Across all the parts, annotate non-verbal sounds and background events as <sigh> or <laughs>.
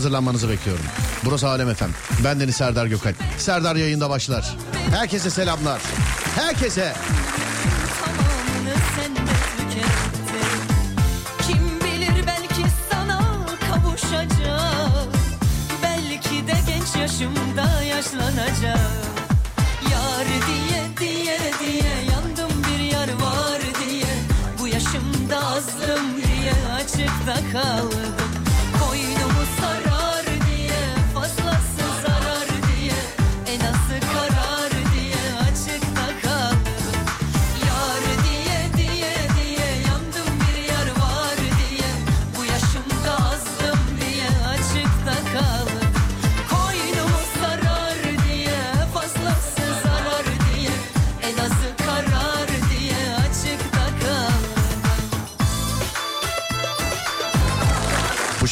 Hazırlanmanızı bekliyorum. Burası Alem Efem. Ben Deniz Serdar Gökal. Serdar yayında başlar. Herkese selamlar. Herkese.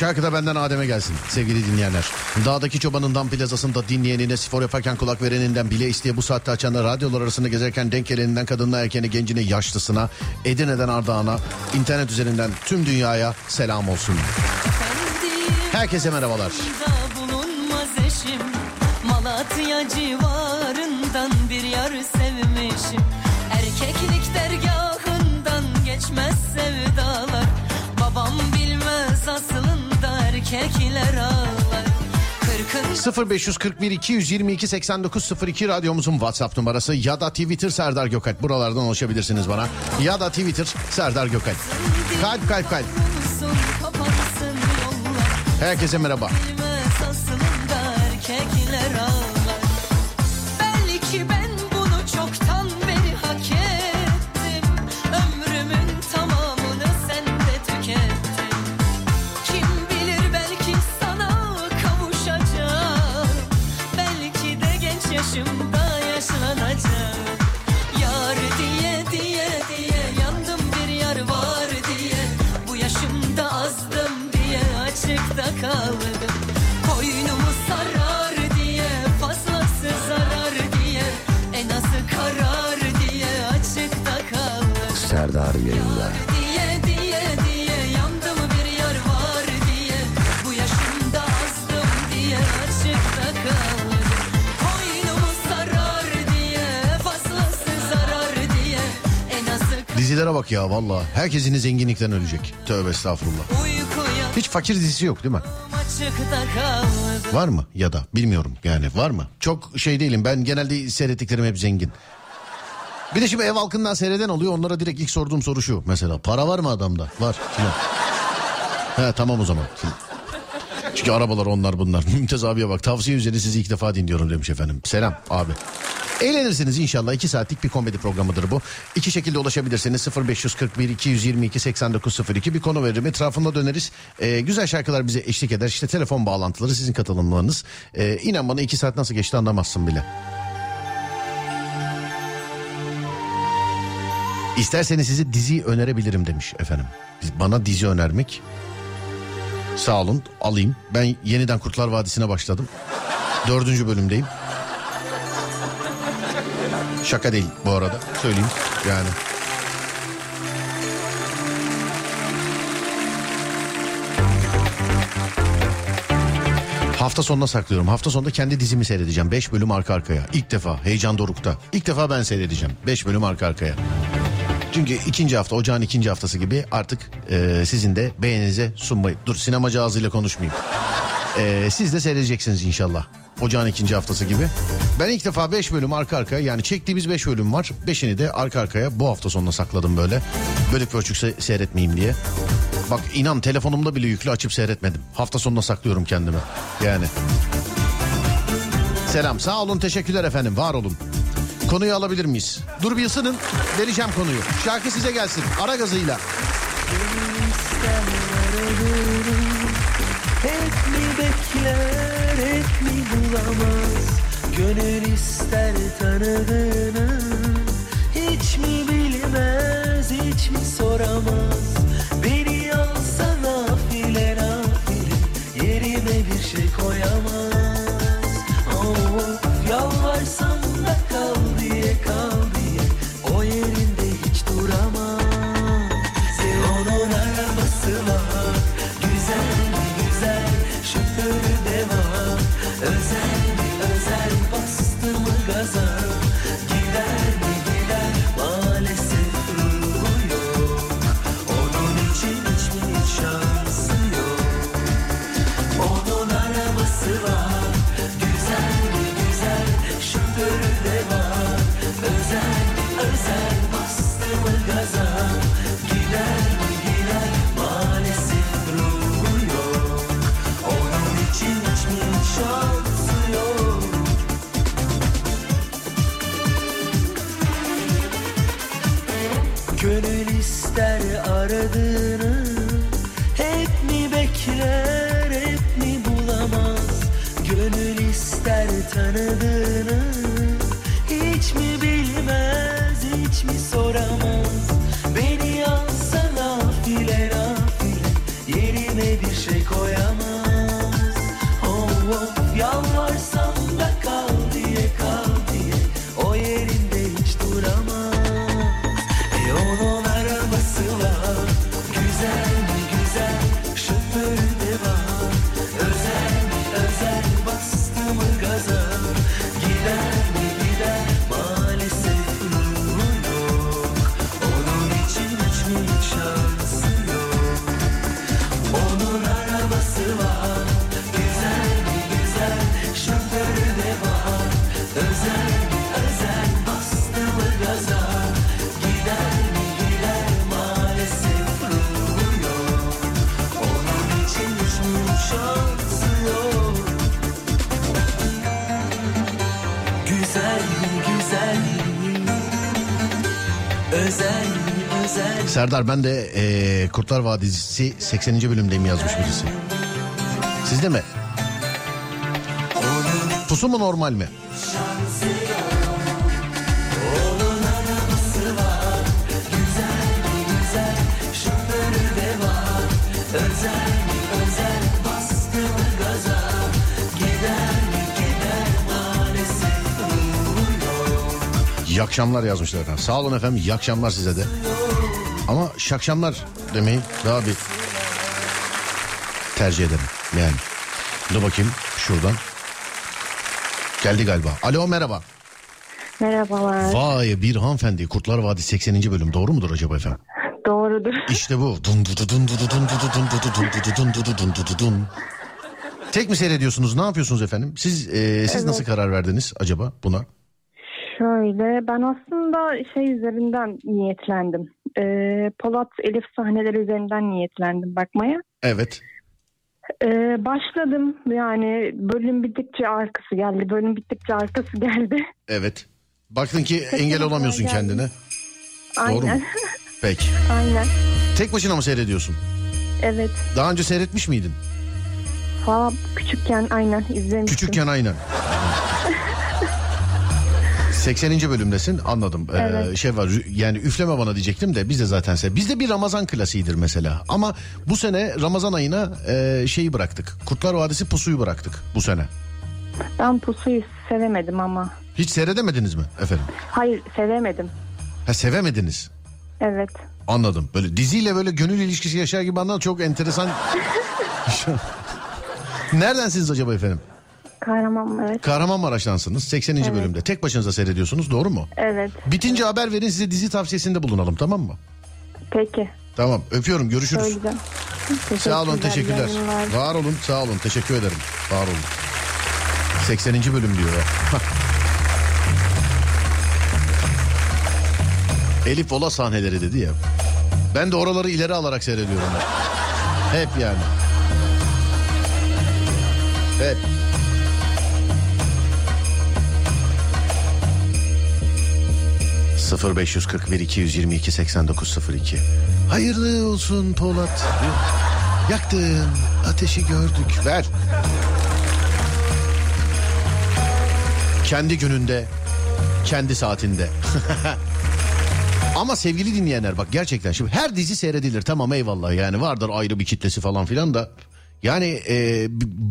Şarkı da benden Adem'e gelsin sevgili dinleyenler. Dağdaki çobanından plazasında dinleyenine spor yaparken kulak vereninden bile isteye bu saatte açanlar radyolar arasında gezerken denk geleninden kadınına erkeğine gencine yaşlısına Edirne'den Ardahan'a internet üzerinden tüm dünyaya selam olsun. Herkese merhabalar. Malatya civarından erkekler ağlar Kırkın 0541 222 8902 radyomuzun WhatsApp numarası ya da Twitter Serdar Gökalp. Buralardan ulaşabilirsiniz bana. Ya da Twitter Serdar Gökalp. Kalp kalp kalp. Herkese merhaba. Bak ya valla. Herkes yine zenginlikten ölecek. Tövbe estağfurullah. Hiç fakir dizisi yok değil mi? Var mı ya da bilmiyorum yani var mı? Çok şey değilim ben genelde seyrettiklerim hep zengin. Bir de şimdi ev halkından seyreden oluyor onlara direkt ilk sorduğum soru şu mesela para var mı adamda? Var. Filan. He tamam o zaman. Çünkü arabalar onlar bunlar. <laughs> Mümtaz abiye bak tavsiye üzerine sizi ilk defa dinliyorum demiş efendim. Selam abi. Eğlenirsiniz inşallah. 2 saatlik bir komedi programıdır bu. İki şekilde ulaşabilirsiniz. 0541 222 8902 bir konu veririm. Etrafında döneriz. Ee, güzel şarkılar bize eşlik eder. İşte telefon bağlantıları sizin katılımlarınız. Ee, inan bana 2 saat nasıl geçti anlamazsın bile. İsterseniz size dizi önerebilirim demiş efendim. Bana dizi önermek. Sağ olun alayım. Ben yeniden Kurtlar Vadisi'ne başladım. Dördüncü bölümdeyim. Şaka değil bu arada söyleyeyim yani. Hafta sonuna saklıyorum. Hafta sonunda kendi dizimi seyredeceğim. 5 bölüm arka arkaya. İlk defa Heyecan Doruk'ta. İlk defa ben seyredeceğim. 5 bölüm arka arkaya. Çünkü ikinci hafta ocağın ikinci haftası gibi artık e, sizin de beğeninize sunmayı. Dur sinemacı ağzıyla konuşmayayım. E, siz de seyredeceksiniz inşallah. Ocağın ikinci haftası gibi. Ben ilk defa 5 bölüm arka arkaya yani çektiğimiz 5 bölüm var. 5'ini de arka arkaya bu hafta sonuna sakladım böyle. Bölük pörçük se- seyretmeyeyim diye. Bak inan telefonumda bile yüklü açıp seyretmedim. Hafta sonuna saklıyorum kendime. Yani. Selam sağ olun teşekkürler efendim var olun. Konuyu alabilir miyiz? Dur bir ısının vereceğim konuyu. Şarkı size gelsin ara gazıyla. Hep mi bekler, mi bulamaz? Gönül ister tanıdığını Hiç mi bilmez, hiç mi soramaz? Beni alsa nafile nafile Yerime bir şey koyamaz. Of yalvarsam da kal kazan. Serdar ben de eee, Kurtlar Vadisi 80. bölümdeyim yazmış birisi. Sizde mi? Pusu mu normal mi? İyi akşamlar yazmışlar efendim. Sağ olun efendim. İyi akşamlar size de. Şakşamlar demeyi daha bir tercih ederim. Yani. Dur bakayım şuradan. Geldi galiba. Alo merhaba. Merhabalar. Vay bir hanımefendi Kurtlar Vadisi 80. bölüm doğru mudur acaba efendim? Doğrudur. İşte bu. Dun du du dun du du dun du du dun du du dun du du dun du du dun du du dun. Tek mi seyrediyorsunuz? Ne yapıyorsunuz efendim? Siz e, siz nasıl karar verdiniz acaba buna? Şöyle ben aslında şey üzerinden niyetlendim. Ee, Polat Elif sahneleri üzerinden niyetlendim bakmaya. Evet. Ee, başladım yani bölüm bittikçe arkası geldi. Bölüm bittikçe arkası geldi. Evet. Baktın ki engel olamıyorsun geldi. kendine. Doğru mu? Aynen. Peki. <laughs> Aynen. Tek başına mı seyrediyorsun? Evet. Daha önce seyretmiş miydin? Falan küçükken aynen izlemiştim. Küçükken aynen. 80. bölümdesin anladım. Ee, Evet. şey var yani üfleme bana diyecektim de biz de zaten se- bizde bir Ramazan klasiğidir mesela. Ama bu sene Ramazan ayına e, şeyi bıraktık. Kurtlar Vadisi pusuyu bıraktık bu sene. Ben pusuyu sevemedim ama. Hiç seyredemediniz mi efendim? Hayır sevemedim. Ha sevemediniz. Evet. Anladım. Böyle diziyle böyle gönül ilişkisi yaşar gibi anladım. Çok enteresan. <laughs> Neredensiniz acaba efendim? Kahraman evet. Kahramanmaraş'tansınız 80. bölümde. Tek başınıza seyrediyorsunuz doğru mu? Evet. Bitince haber verin size dizi tavsiyesinde bulunalım tamam mı? Peki. Tamam öpüyorum görüşürüz. Sağ olun teşekkürler. Var olun sağ olun teşekkür ederim. Var olun. 80. bölüm diyor ya. <laughs> Elif Ola sahneleri dedi ya. Ben de oraları ileri alarak seyrediyorum. Hep yani. Hep. ...0541 222 8902 Hayırlı olsun Polat. Yaktın ateşi gördük. Ver. Kendi gününde Kendi saatinde. <laughs> Ama sevgili dinleyenler bak gerçekten şimdi her dizi seyredilir. Tamam eyvallah. Yani vardır ayrı bir kitlesi falan filan da. Yani e,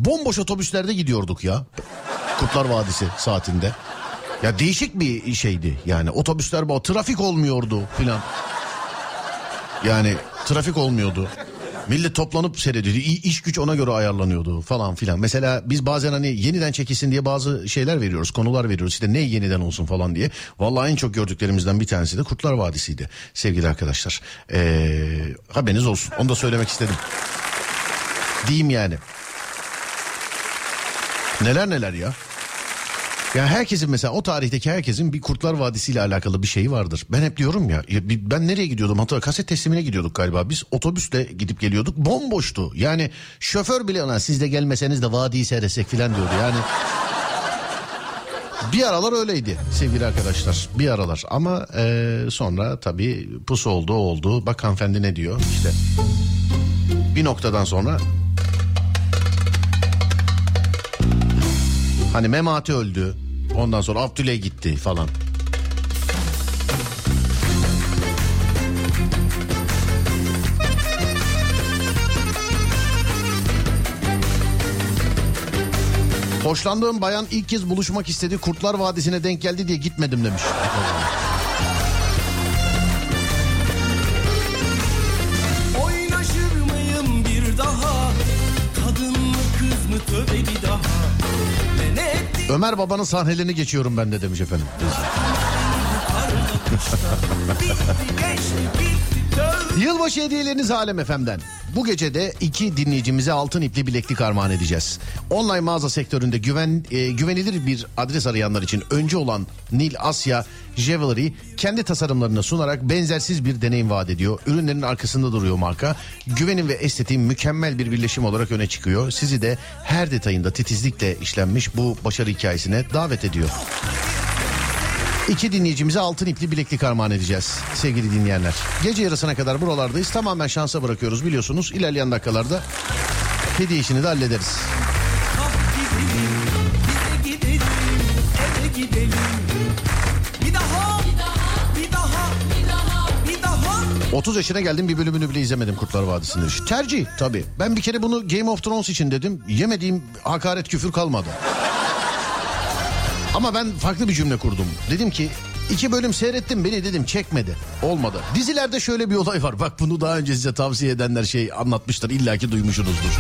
bomboş otobüslerde gidiyorduk ya. Kurtlar Vadisi saatinde. Ya değişik bir şeydi yani otobüsler bu trafik olmuyordu filan. Yani trafik olmuyordu. Millet toplanıp seyrediyordu. İş güç ona göre ayarlanıyordu falan filan. Mesela biz bazen hani yeniden çekilsin diye bazı şeyler veriyoruz. Konular veriyoruz. İşte ne yeniden olsun falan diye. Vallahi en çok gördüklerimizden bir tanesi de Kurtlar Vadisi'ydi. Sevgili arkadaşlar. Ee, haberiniz olsun. Onu da söylemek istedim. Diyeyim yani. Neler neler ya. Ya herkesin mesela o tarihteki herkesin bir Kurtlar Vadisi ile alakalı bir şeyi vardır. Ben hep diyorum ya, ben nereye gidiyordum? Hatırla kaset teslimine gidiyorduk galiba. Biz otobüsle gidip geliyorduk. Bomboştu. Yani şoför bile ona siz de gelmeseniz de vadiyi seyretsek falan diyordu. Yani. Bir aralar öyleydi sevgili arkadaşlar. Bir aralar. Ama e, sonra tabii pus oldu oldu. Bak hanımefendi ne diyor? İşte bir noktadan sonra Hani Memati öldü. Ondan sonra Abdüley gitti falan. Hoşlandığım bayan ilk kez buluşmak istedi. Kurtlar Vadisi'ne denk geldi diye gitmedim demiş. Oynaşır mıyım bir daha Kadın mı kız mı tövbe bir daha Ömer babanın sahnelerini geçiyorum ben de demiş efendim. <laughs> Yılbaşı hediyeleriniz Alem FM'den. Bu gece de iki dinleyicimize altın ipli bileklik armağan edeceğiz. Online mağaza sektöründe güven e, güvenilir bir adres arayanlar için önce olan Nil Asya Jewelry kendi tasarımlarını sunarak benzersiz bir deneyim vaat ediyor. Ürünlerin arkasında duruyor marka. Güvenin ve estetiğin mükemmel bir birleşim olarak öne çıkıyor. Sizi de her detayında titizlikle işlenmiş bu başarı hikayesine davet ediyor. İki dinleyicimize altın ipli bileklik armağan edeceğiz sevgili dinleyenler. Gece yarısına kadar buralardayız. Tamamen şansa bırakıyoruz biliyorsunuz. İlerleyen dakikalarda hediye işini de hallederiz. Kalk gidelim bize gidelim eve gidelim Bir daha bir daha bir daha 30 yaşına geldim bir bölümünü bile izlemedim Kurtlar Vadisi'nde. Tercih tabii. Ben bir kere bunu Game of Thrones için dedim. Yemediğim hakaret küfür kalmadı. Ama ben farklı bir cümle kurdum. Dedim ki iki bölüm seyrettim beni dedim çekmedi. Olmadı. Dizilerde şöyle bir olay var. Bak bunu daha önce size tavsiye edenler şey anlatmışlar. İlla ki duymuşsunuzdur.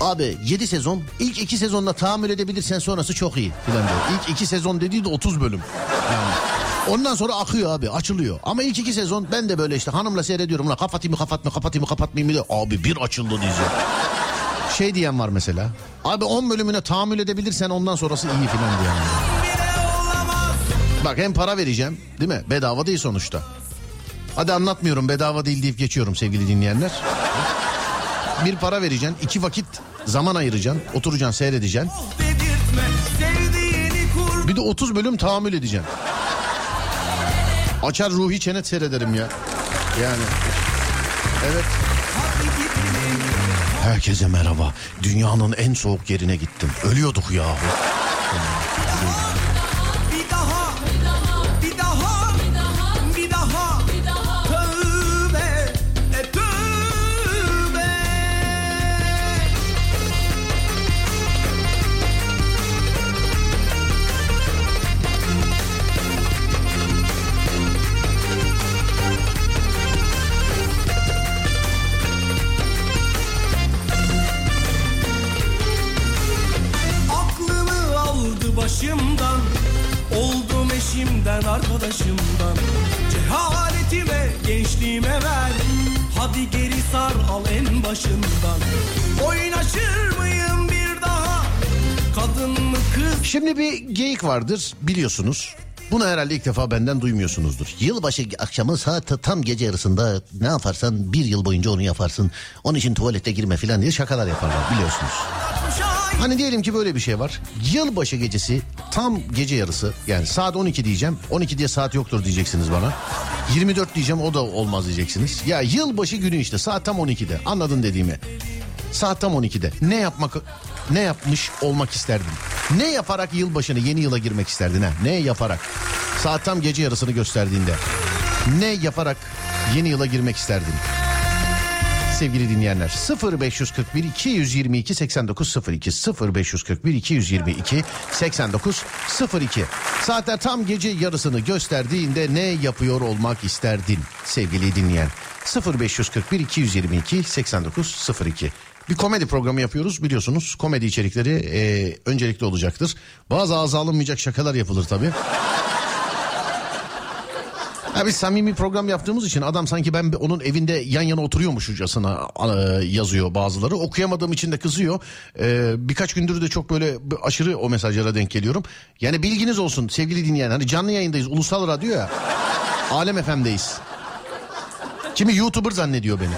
Abi 7 sezon ilk 2 sezonla tahammül edebilirsen sonrası çok iyi filan diyor. İlk 2 sezon dediği de 30 bölüm. Yani. Ondan sonra akıyor abi açılıyor. Ama ilk 2 sezon ben de böyle işte hanımla seyrediyorum. La kapatayım mı kapatma kapatayım mı kapatmayayım mı? diye. Abi bir açıldı dizi. Şey diyen var mesela. Abi 10 bölümüne tahammül edebilirsen ondan sonrası iyi filan bile olamaz Bak hem para vereceğim değil mi? Bedava değil sonuçta. Hadi anlatmıyorum bedava değil deyip geçiyorum sevgili dinleyenler. Bir para vereceksin, iki vakit zaman ayıracaksın, oturacaksın, seyredeceksin. Bir de 30 bölüm tahammül edeceksin. Açar ruhi çenet seyrederim ya. Yani. Evet. Herkese merhaba. Dünyanın en soğuk yerine gittim. Ölüyorduk yahu. Şimdi bir geyik vardır biliyorsunuz. Bunu herhalde ilk defa benden duymuyorsunuzdur. Yılbaşı akşamı saat tam gece yarısında ne yaparsan bir yıl boyunca onu yaparsın. Onun için tuvalete girme falan diye şakalar yaparlar biliyorsunuz. Hani diyelim ki böyle bir şey var. Yılbaşı gecesi tam gece yarısı yani saat 12 diyeceğim. 12 diye saat yoktur diyeceksiniz bana. 24 diyeceğim o da olmaz diyeceksiniz. Ya yılbaşı günü işte saat tam 12'de anladın dediğimi. Saat tam 12'de ne yapmak ne yapmış olmak isterdin? Ne yaparak yılbaşını yeni yıla girmek isterdin ha? Ne yaparak? Saat tam gece yarısını gösterdiğinde. Ne yaparak yeni yıla girmek isterdin? sevgili dinleyenler 0541 222 8902 0541 222 8902 saatler tam gece yarısını gösterdiğinde ne yapıyor olmak isterdin sevgili dinleyen 0541 222 8902 bir komedi programı yapıyoruz biliyorsunuz komedi içerikleri e, öncelikli olacaktır bazı ağza alınmayacak şakalar yapılır tabii <laughs> Ha biz samimi program yaptığımız için adam sanki ben onun evinde yan yana oturuyormuşçasına e, yazıyor bazıları. Okuyamadığım için de kızıyor. E, birkaç gündür de çok böyle aşırı o mesajlara denk geliyorum. Yani bilginiz olsun sevgili dinleyen. Hani canlı yayındayız ulusal radyo ya. Alem FM'deyiz. Kimi YouTuber zannediyor beni.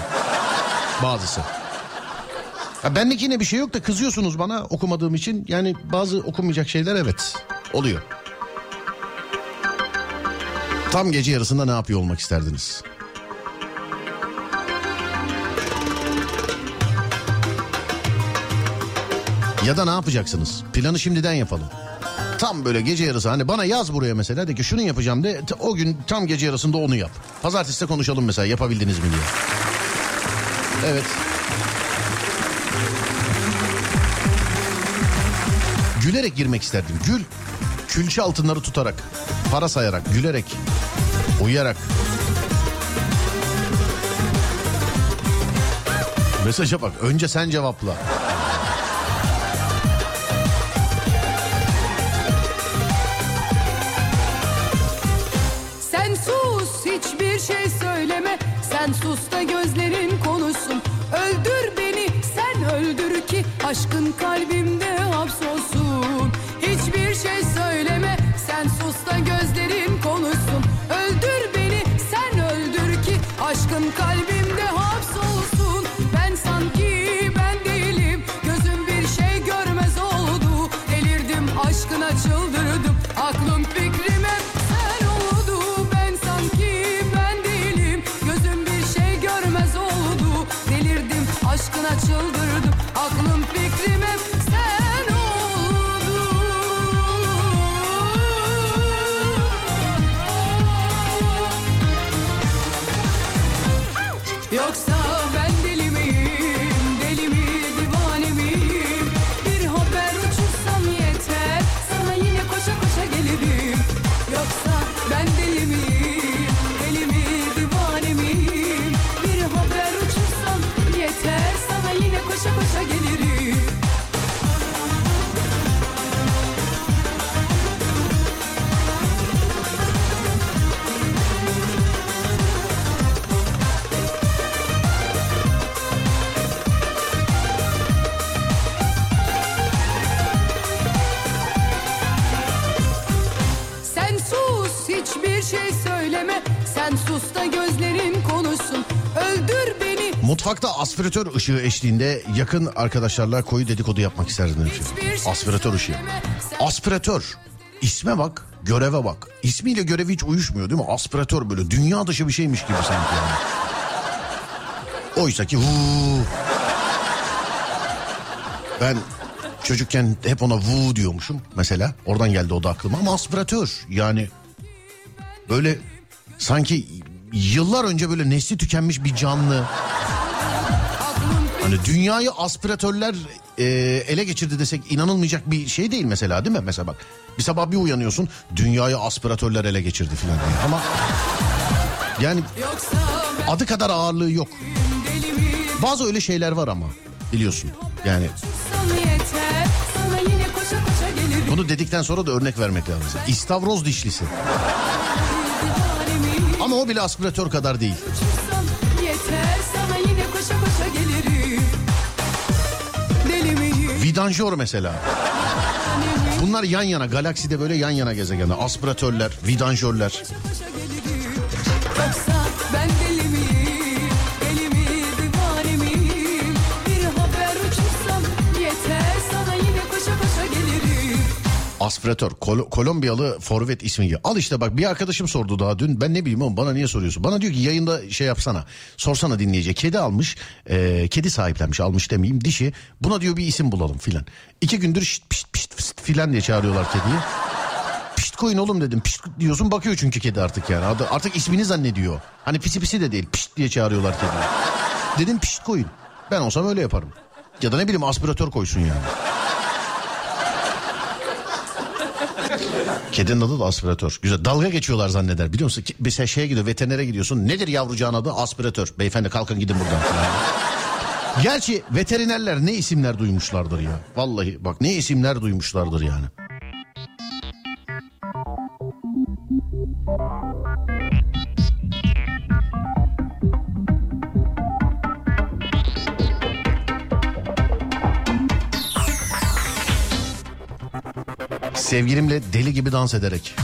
Bazısı. Ya benlik yine bir şey yok da kızıyorsunuz bana okumadığım için. Yani bazı okunmayacak şeyler evet oluyor. Tam gece yarısında ne yapıyor olmak isterdiniz? Ya da ne yapacaksınız? Planı şimdiden yapalım. Tam böyle gece yarısı hani bana yaz buraya mesela de ki şunu yapacağım de o gün tam gece yarısında onu yap. Pazartesi konuşalım mesela yapabildiniz mi diye. Evet. Gülerek girmek isterdim. Gül. Külçe altınları tutarak, para sayarak, gülerek, uyuyarak. Mesaja bak. Önce sen cevapla. Sen sus hiçbir şey söyleme Sen sus da gözlerin konuşsun Öldür beni sen öldür ki Aşkın kalbimde hapsolsun şey söyleme. Sen sus da gözlerin Mutfakta aspiratör ışığı eşliğinde yakın arkadaşlarla koyu dedikodu yapmak isterdim. demiş. Aspiratör ışığı. Aspiratör. İsme bak, göreve bak. İsmiyle görevi hiç uyuşmuyor değil mi? Aspiratör böyle dünya dışı bir şeymiş gibi sanki yani. Oysa ki huu. Ben çocukken hep ona vu diyormuşum mesela. Oradan geldi o da aklıma ama aspiratör yani böyle sanki yıllar önce böyle nesli tükenmiş bir canlı. Hani dünyayı aspiratörler e, ele geçirdi desek inanılmayacak bir şey değil mesela değil mi? Mesela bak bir sabah bir uyanıyorsun dünyayı aspiratörler ele geçirdi filan diye. Ama yani adı kadar ağırlığı yok. Bazı öyle şeyler var ama biliyorsun. Yani bunu dedikten sonra da örnek vermek lazım. İstavroz dişlisi. Ama o bile aspiratör kadar değil. Vidanjör mesela. Bunlar yan yana galakside böyle yan yana gezegenler. Aspiratörler, vidanjörler. Aspiratör. Kol- Kolombiyalı forvet ismi. gibi. Al işte bak bir arkadaşım sordu daha dün. Ben ne bileyim oğlum bana niye soruyorsun? Bana diyor ki yayında şey yapsana. Sorsana dinleyecek. Kedi almış. e, kedi sahiplenmiş almış demeyeyim. Dişi. Buna diyor bir isim bulalım filan. İki gündür şişt pişt pişt fıst filan diye çağırıyorlar kediyi. Pişt koyun oğlum dedim. Pişt diyorsun bakıyor çünkü kedi artık yani. Artık ismini zannediyor. Hani pisi pisi de değil. Pişt diye çağırıyorlar kediyi. Dedim pişt koyun. Ben olsam öyle yaparım. Ya da ne bileyim aspiratör koysun yani. Kedinin adı da aspiratör. Güzel. Dalga geçiyorlar zanneder. Biliyor musun? Mesela şeye gidiyor veterinere gidiyorsun. Nedir yavrucağın adı? Aspiratör. Beyefendi kalkın gidin buradan. Gerçi veterinerler ne isimler duymuşlardır ya. Vallahi bak ne isimler duymuşlardır yani. Sevgilimle deli gibi dans ederek.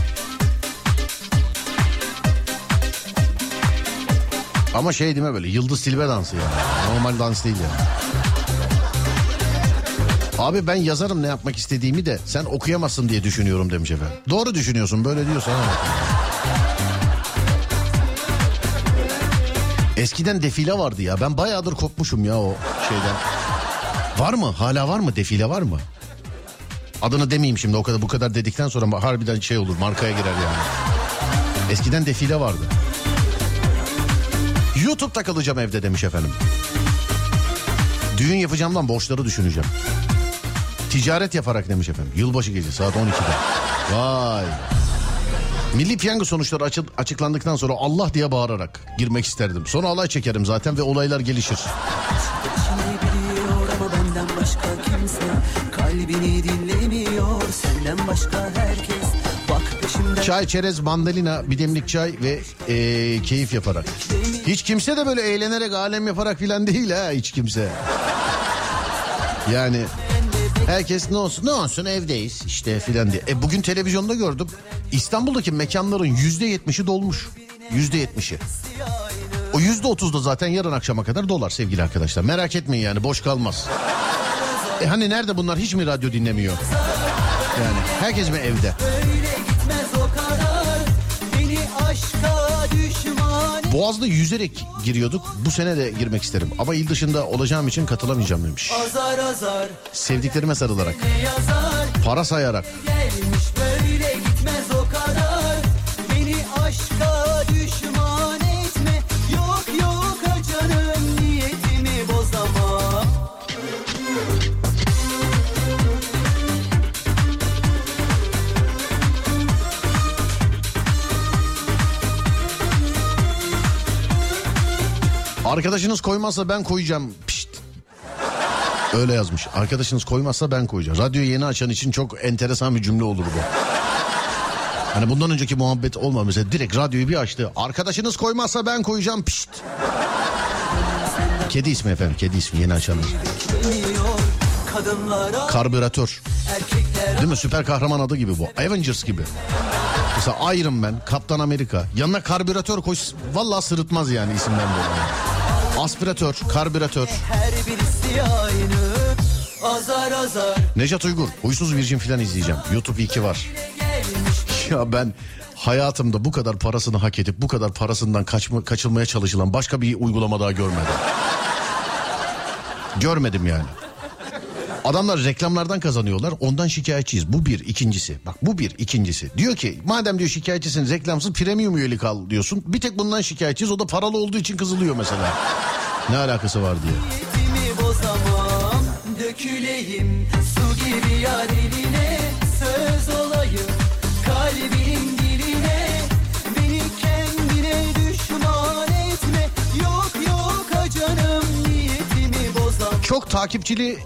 Ama şey değil mi böyle yıldız tilbe dansı yani. Normal dans değil yani. Abi ben yazarım ne yapmak istediğimi de sen okuyamazsın diye düşünüyorum demiş efendim. Doğru düşünüyorsun böyle diyorsan. evet. Eskiden defile vardı ya. Ben bayağıdır kopmuşum ya o şeyden. Var mı? Hala var mı? Defile var mı? Adını demeyeyim şimdi o kadar bu kadar dedikten sonra harbiden şey olur markaya girer yani. Eskiden defile vardı. YouTube'da kalacağım evde demiş efendim. Düğün yapacağımdan borçları düşüneceğim. Ticaret yaparak demiş efendim. Yılbaşı gecesi saat 12'de. Vay. Milli piyango sonuçları açı- açıklandıktan sonra Allah diye bağırarak girmek isterdim. Sonra alay çekerim zaten ve olaylar gelişir. Kalbini dinlemiyor senden başka herkes Bak peşimden Çay, çerez, mandalina, bir demlik çay ve eee, keyif yaparak. Hiç kimse de böyle eğlenerek alem yaparak filan değil ha hiç kimse. Yani herkes ne olsun ne olsun evdeyiz işte filan diye. E bugün televizyonda gördüm İstanbul'daki mekanların yüzde yetmişi dolmuş. Yüzde yetmişi. O yüzde otuz da zaten yarın akşama kadar dolar sevgili arkadaşlar. Merak etmeyin yani boş kalmaz. E hani nerede bunlar hiç mi radyo dinlemiyor? Yani herkes mi evde? Boğaz'da yüzerek giriyorduk. Bu sene de girmek isterim. Ama il dışında olacağım için katılamayacağım demiş. Azar azar Sevdiklerime sarılarak, yazar para sayarak. Gelmiş böyle gitmez o kadar Beni aşka Arkadaşınız koymazsa ben koyacağım. Pişt. Öyle yazmış. Arkadaşınız koymazsa ben koyacağım. Radyoyu yeni açan için çok enteresan bir cümle olur bu. Hani bundan önceki muhabbet olma mesela direkt radyoyu bir açtı. Arkadaşınız koymazsa ben koyacağım. Pişt. Kedi ismi efendim. Kedi ismi yeni açanlar. Karbüratör. Değil mi? Süper kahraman adı gibi bu. Avengers gibi. Mesela Iron Man, Kaptan Amerika. Yanına karbüratör koy. Vallahi sırıtmaz yani isimden dolayı. Aspiratör, karbüratör. her birisi aynı Azar azar Necat Uygur, Huysuz Virgin filan izleyeceğim. YouTube 2 var. Ya ben hayatımda bu kadar parasını hak edip bu kadar parasından kaçma, kaçılmaya çalışılan başka bir uygulama daha görmedim. Görmedim yani. Adamlar reklamlardan kazanıyorlar ondan şikayetçiyiz. Bu bir ikincisi. Bak bu bir ikincisi. Diyor ki madem diyor şikayetçisin reklamsız premium üyelik al diyorsun. Bir tek bundan şikayetçiyiz o da paralı olduğu için kızılıyor mesela. Ne alakası var diye. bozamam Döküleyim su gibi yar eline Söz olayım kalbinin diline Beni kendine düşman etme Yok yok canım niyetimi bozamam Çok takipçili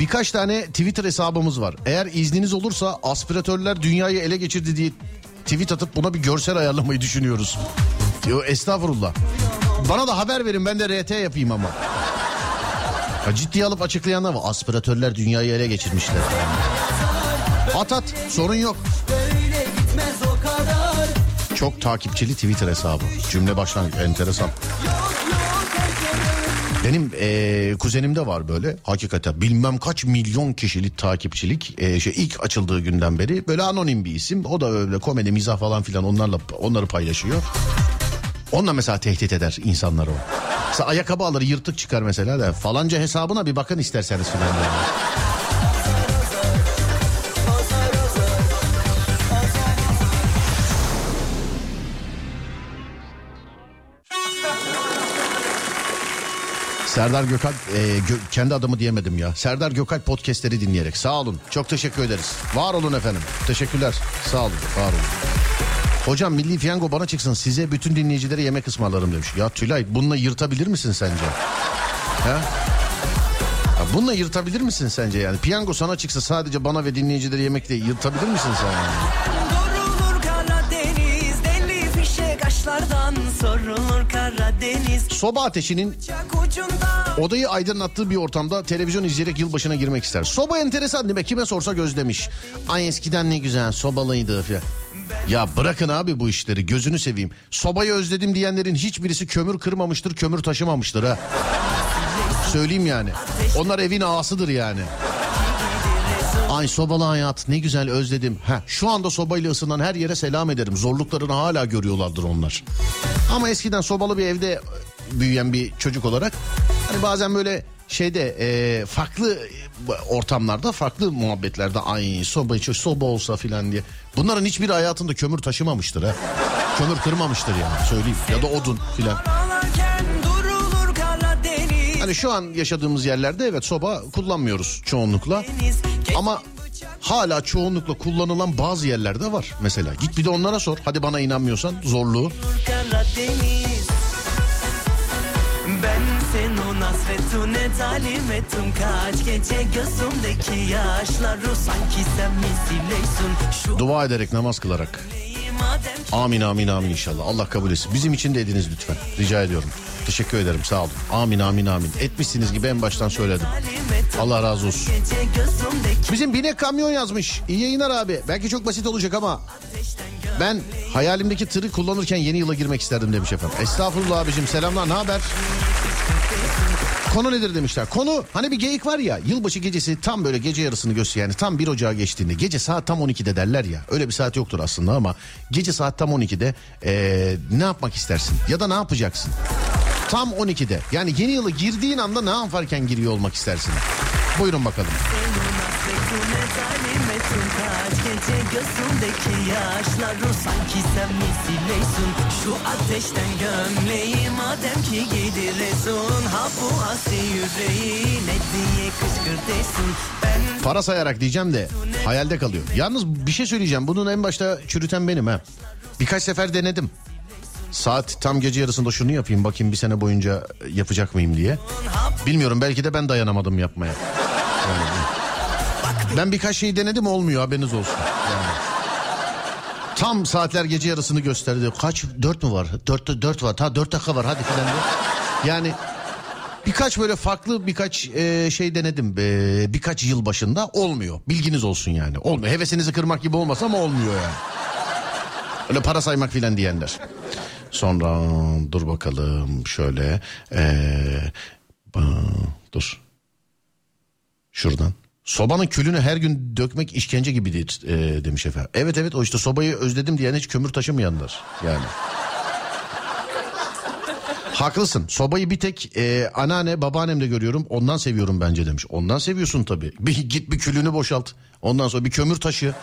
birkaç tane Twitter hesabımız var. Eğer izniniz olursa aspiratörler dünyayı ele geçirdi diye tweet atıp buna bir görsel ayarlamayı düşünüyoruz. Yo, estağfurullah. Bana da haber verin ben de RT yapayım ama. Ya ciddiye alıp açıklayanlar var. Aspiratörler dünyayı ele geçirmişler. At at sorun yok. Çok takipçili Twitter hesabı. Cümle başlangıç enteresan. Benim eee kuzenimde var böyle hakikaten bilmem kaç milyon kişilik takipçilik eee, şey ilk açıldığı günden beri böyle anonim bir isim o da öyle komedi mizah falan filan onlarla onları paylaşıyor. Onunla mesela tehdit eder insanları o. Mesela ayakkabı alır yırtık çıkar mesela da falanca hesabına bir bakın isterseniz filan Serdar Gökalp e, gö- kendi adımı diyemedim ya. Serdar Gökalp podcastleri dinleyerek sağ olun. Çok teşekkür ederiz. Var olun efendim. Teşekkürler. Sağ olun. Var olun. Hocam Milli Piyango bana çıksın size bütün dinleyicilere yemek ısmarlarım demiş. Ya Tülay bununla yırtabilir misin sence? Ha? Ya bununla yırtabilir misin sence yani? Piyango sana çıksa sadece bana ve dinleyicilere yemekle yırtabilir misin sen yani? Karadeniz deli fişek aşlardan Karadeniz Soba ateşinin Odayı aydınlattığı bir ortamda televizyon izleyerek yılbaşına girmek ister. Soba enteresan değil mi? Kime sorsa özlemiş. Ay eskiden ne güzel sobalıydı falan. Ya bırakın abi bu işleri gözünü seveyim. Sobayı özledim diyenlerin hiçbirisi kömür kırmamıştır, kömür taşımamıştır ha. Söyleyeyim yani. Onlar evin ağasıdır yani. Ay sobalı hayat ne güzel özledim. Ha, şu anda sobayla ısınan her yere selam ederim. Zorluklarını hala görüyorlardır onlar. Ama eskiden sobalı bir evde büyüyen bir çocuk olarak hani bazen böyle şeyde e, farklı ortamlarda farklı muhabbetlerde ay soba içiyor soba olsa filan diye. Bunların hiçbiri hayatında kömür taşımamıştır ha. Kömür kırmamıştır yani söyleyeyim ya da odun filan. Hani şu an yaşadığımız yerlerde evet soba kullanmıyoruz çoğunlukla. Ama hala çoğunlukla kullanılan bazı yerlerde var mesela. Git bir de onlara sor. Hadi bana inanmıyorsan zorluğu. Ben seni hasretune talim ettim Kaç gece gözümdeki yaşları Sanki sen misileysin Dua ederek namaz kılarak. Amin amin amin inşallah. Allah kabul etsin. Bizim için de ediniz lütfen. Rica ediyorum. Teşekkür ederim sağ olun. Amin amin amin. Etmişsiniz gibi en baştan söyledim. Allah razı olsun. Bizim binek kamyon yazmış. İyi yayınlar abi. Belki çok basit olacak ama ben hayalimdeki tırı kullanırken yeni yıla girmek isterdim demiş efendim. Estağfurullah abicim selamlar ne haber? Konu nedir demişler. Konu hani bir geyik var ya yılbaşı gecesi tam böyle gece yarısını gösteriyor. Yani tam 1 Ocağı geçtiğinde gece saat tam 12'de derler ya. Öyle bir saat yoktur aslında ama gece saat tam 12'de eee, ne yapmak istersin? Ya da ne yapacaksın? Tam 12'de yani yeni yıla girdiğin anda ne yaparken giriyor olmak istersin? Buyurun bakalım. Gözümdeki yaşları Sanki sen misileysin Şu ateşten gömleği Madem ki gidiresin Ha bu asi yüreği Ne diye kışkırtırsın Ben Para sayarak diyeceğim de hayalde kalıyor. Yalnız bir şey söyleyeceğim. Bunun en başta çürüten benim ha. Birkaç sefer denedim. Saat tam gece yarısında şunu yapayım bakayım bir sene boyunca yapacak mıyım diye. Bilmiyorum belki de ben dayanamadım yapmaya. Yani, ben birkaç şey denedim olmuyor haberiniz olsun. Yani. Tam saatler gece yarısını gösterdi. Kaç? Dört mü var? Dört, dört var. Ta dört dakika var hadi diye. Yani Birkaç böyle farklı birkaç e, şey denedim. E, birkaç yıl başında olmuyor. Bilginiz olsun yani. Olmuyor. Hevesinizi kırmak gibi olmasa ama olmuyor yani. Öyle para saymak filan diyenler. Sonra dur bakalım şöyle. E, ba- dur. Şuradan. Sobanın külünü her gün dökmek işkence gibidir e, demiş efendim. Evet evet o işte sobayı özledim diyen hiç kömür taşımayanlar yani. Haklısın. Sobayı bir tek e, anneanne babaannemde görüyorum. Ondan seviyorum bence demiş. Ondan seviyorsun tabii. Bir git bir külünü boşalt. Ondan sonra bir kömür taşı.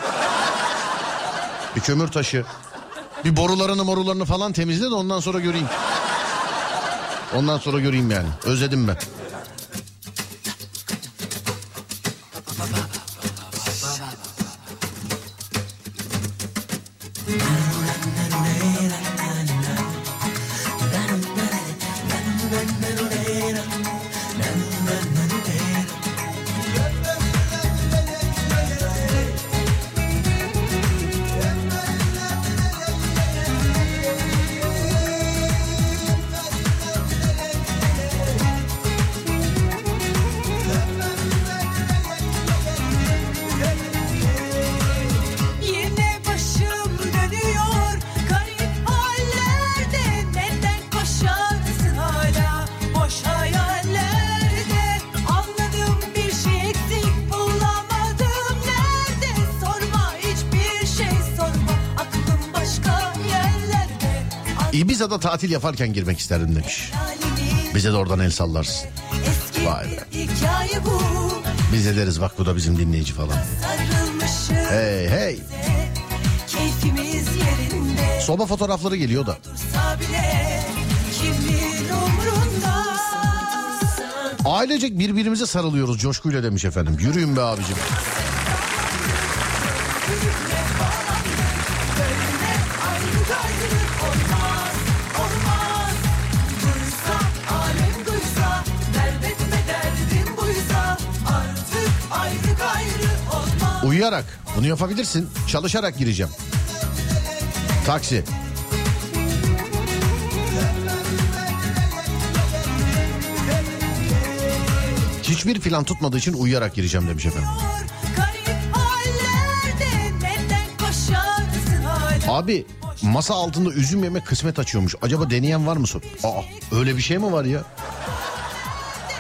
Bir kömür taşı. Bir borularını morularını falan temizle de ondan sonra göreyim. Ondan sonra göreyim yani. Özledim ben. Tatil yaparken girmek isterdim demiş. Bize de oradan el sallarsın. Vay be. Biz de deriz bak bu da bizim dinleyici falan. Hey hey. Soba fotoğrafları geliyor da. Ailecek birbirimize sarılıyoruz coşkuyla demiş efendim. Yürüyün be abicim. Ayrı gayrı olmaz Uyuyarak bunu yapabilirsin. Çalışarak gireceğim. Taksi. Hiçbir plan tutmadığı için uyuyarak gireceğim demiş efendim. Abi masa altında üzüm yemek kısmet açıyormuş. Acaba deneyen var mı? Aa öyle bir şey mi var ya?